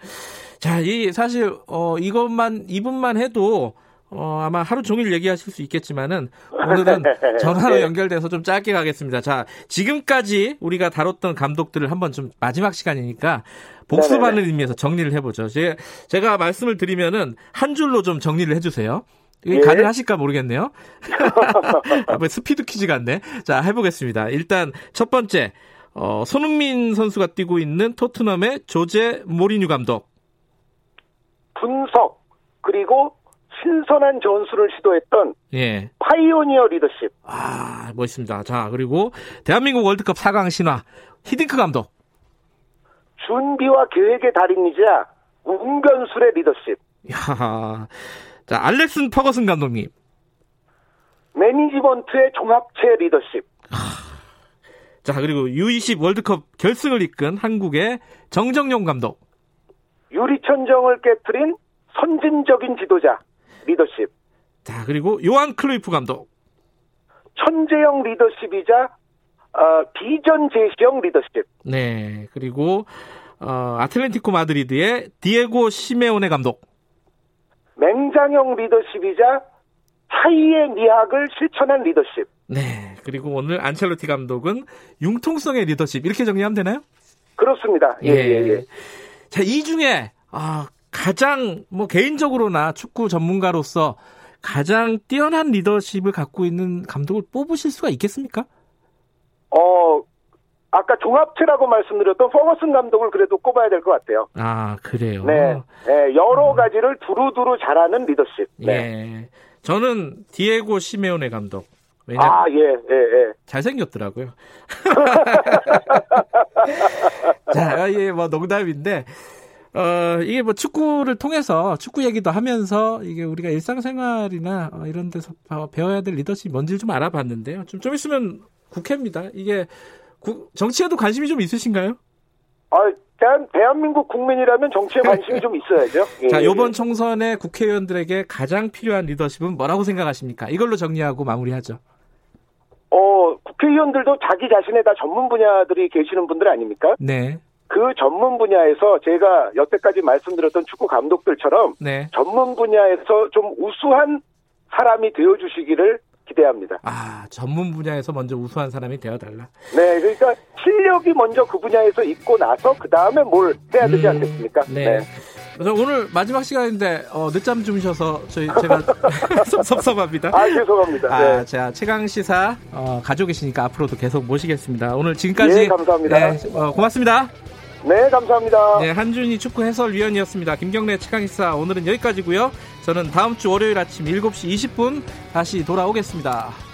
자, 이 사실 어 이것만 이분만 해도 어, 아마 하루 종일 얘기하실 수 있겠지만은 오늘은 전화로 네. 연결돼서 좀 짧게 가겠습니다. 자, 지금까지 우리가 다뤘던 감독들을 한번 좀 마지막 시간이니까 복습하는 의미에서 정리를 해보죠. 제, 제가 말씀을 드리면은 한 줄로 좀 정리를 해주세요. 이게 예. 가능하실까 모르겠네요. 아, 스피드 퀴즈 같네. 자, 해보겠습니다. 일단 첫 번째, 어, 손흥민 선수가 뛰고 있는 토트넘의 조제 모리뉴 감독. 분석 그리고 신선한 전술을 시도했던 예. 파이오니어 리더십. 아 멋있습니다. 자 그리고 대한민국 월드컵 4강 신화 히딩크 감독. 준비와 계획의 달인이자 운변술의 리더십. 야, 자 알렉슨 퍼거슨 감독님. 매니지먼트의 종합체 리더십. 자 그리고 U20 월드컵 결승을 이끈 한국의 정정용 감독. 유리천정을 깨뜨린 선진적인 지도자 리더십. 자 그리고 요한 클루이프 감독. 천재형 리더십이자 어, 비전 제시형 리더십. 네 그리고 어, 아틀레티코 마드리드의 디에고 시메오네 감독. 맹장형 리더십이자 차이의 미학을 실천한 리더십. 네. 그리고 오늘 안첼로티 감독은 융통성의 리더십 이렇게 정리하면 되나요? 그렇습니다. 예, 예, 예. 자, 이 중에 아, 가장 뭐 개인적으로나 축구 전문가로서 가장 뛰어난 리더십을 갖고 있는 감독을 뽑으실 수가 있겠습니까? 어, 아까 종합체라고 말씀드렸던 퍼거슨 감독을 그래도 꼽아야 될 것 같아요. 아, 그래요? 네. 네 여러 가지를 두루두루 잘하는 리더십. 네. 예. 저는 디에고 시메오네 감독. 왜냐 아, 예, 예, 예. 잘생겼더라고요. 자, 이게 뭐 농담인데, 어, 이게 뭐 축구를 통해서 축구 얘기도 하면서 이게 우리가 일상생활이나 어, 이런 데서 배워야 될 리더십이 뭔지 좀 알아봤는데요. 좀, 좀 있으면 국회입니다. 이게 구, 정치에도 관심이 좀 있으신가요? 아, 대한, 대한민국 국민이라면 정치에 관심이 좀 있어야죠. 예, 자, 요번 예. 총선에 국회의원들에게 가장 필요한 리더십은 뭐라고 생각하십니까? 이걸로 정리하고 마무리하죠. 어, 국회의원들도 자기 자신의 다 전문 분야들이 계시는 분들 아닙니까? 네. 그 전문 분야에서 제가 여태까지 말씀드렸던 축구 감독들처럼 네. 전문 분야에서 좀 우수한 사람이 되어 주시기를 기대합니다. 아, 전문 분야에서 먼저 우수한 사람이 되어달라. 네, 그러니까 실력이 먼저 그 분야에서 있고 나서 그 다음에 뭘 해야 되지 음, 않겠습니까? 네. 네. 그래서 오늘 마지막 시간인데 어, 늦잠 주무셔서 저희 제가 섭섭합니다. 아 죄송합니다. 아, 네. 자 최강 시사 어, 가지고 계시니까 앞으로도 계속 모시겠습니다. 오늘 지금까지 네, 감사합니다. 네, 어, 고맙습니다. 네, 감사합니다. 네, 한준희 축구 해설위원이었습니다. 김경래 최강 시사 오늘은 여기까지고요. 저는 다음 주 월요일 아침 7시 20분 다시 돌아오겠습니다.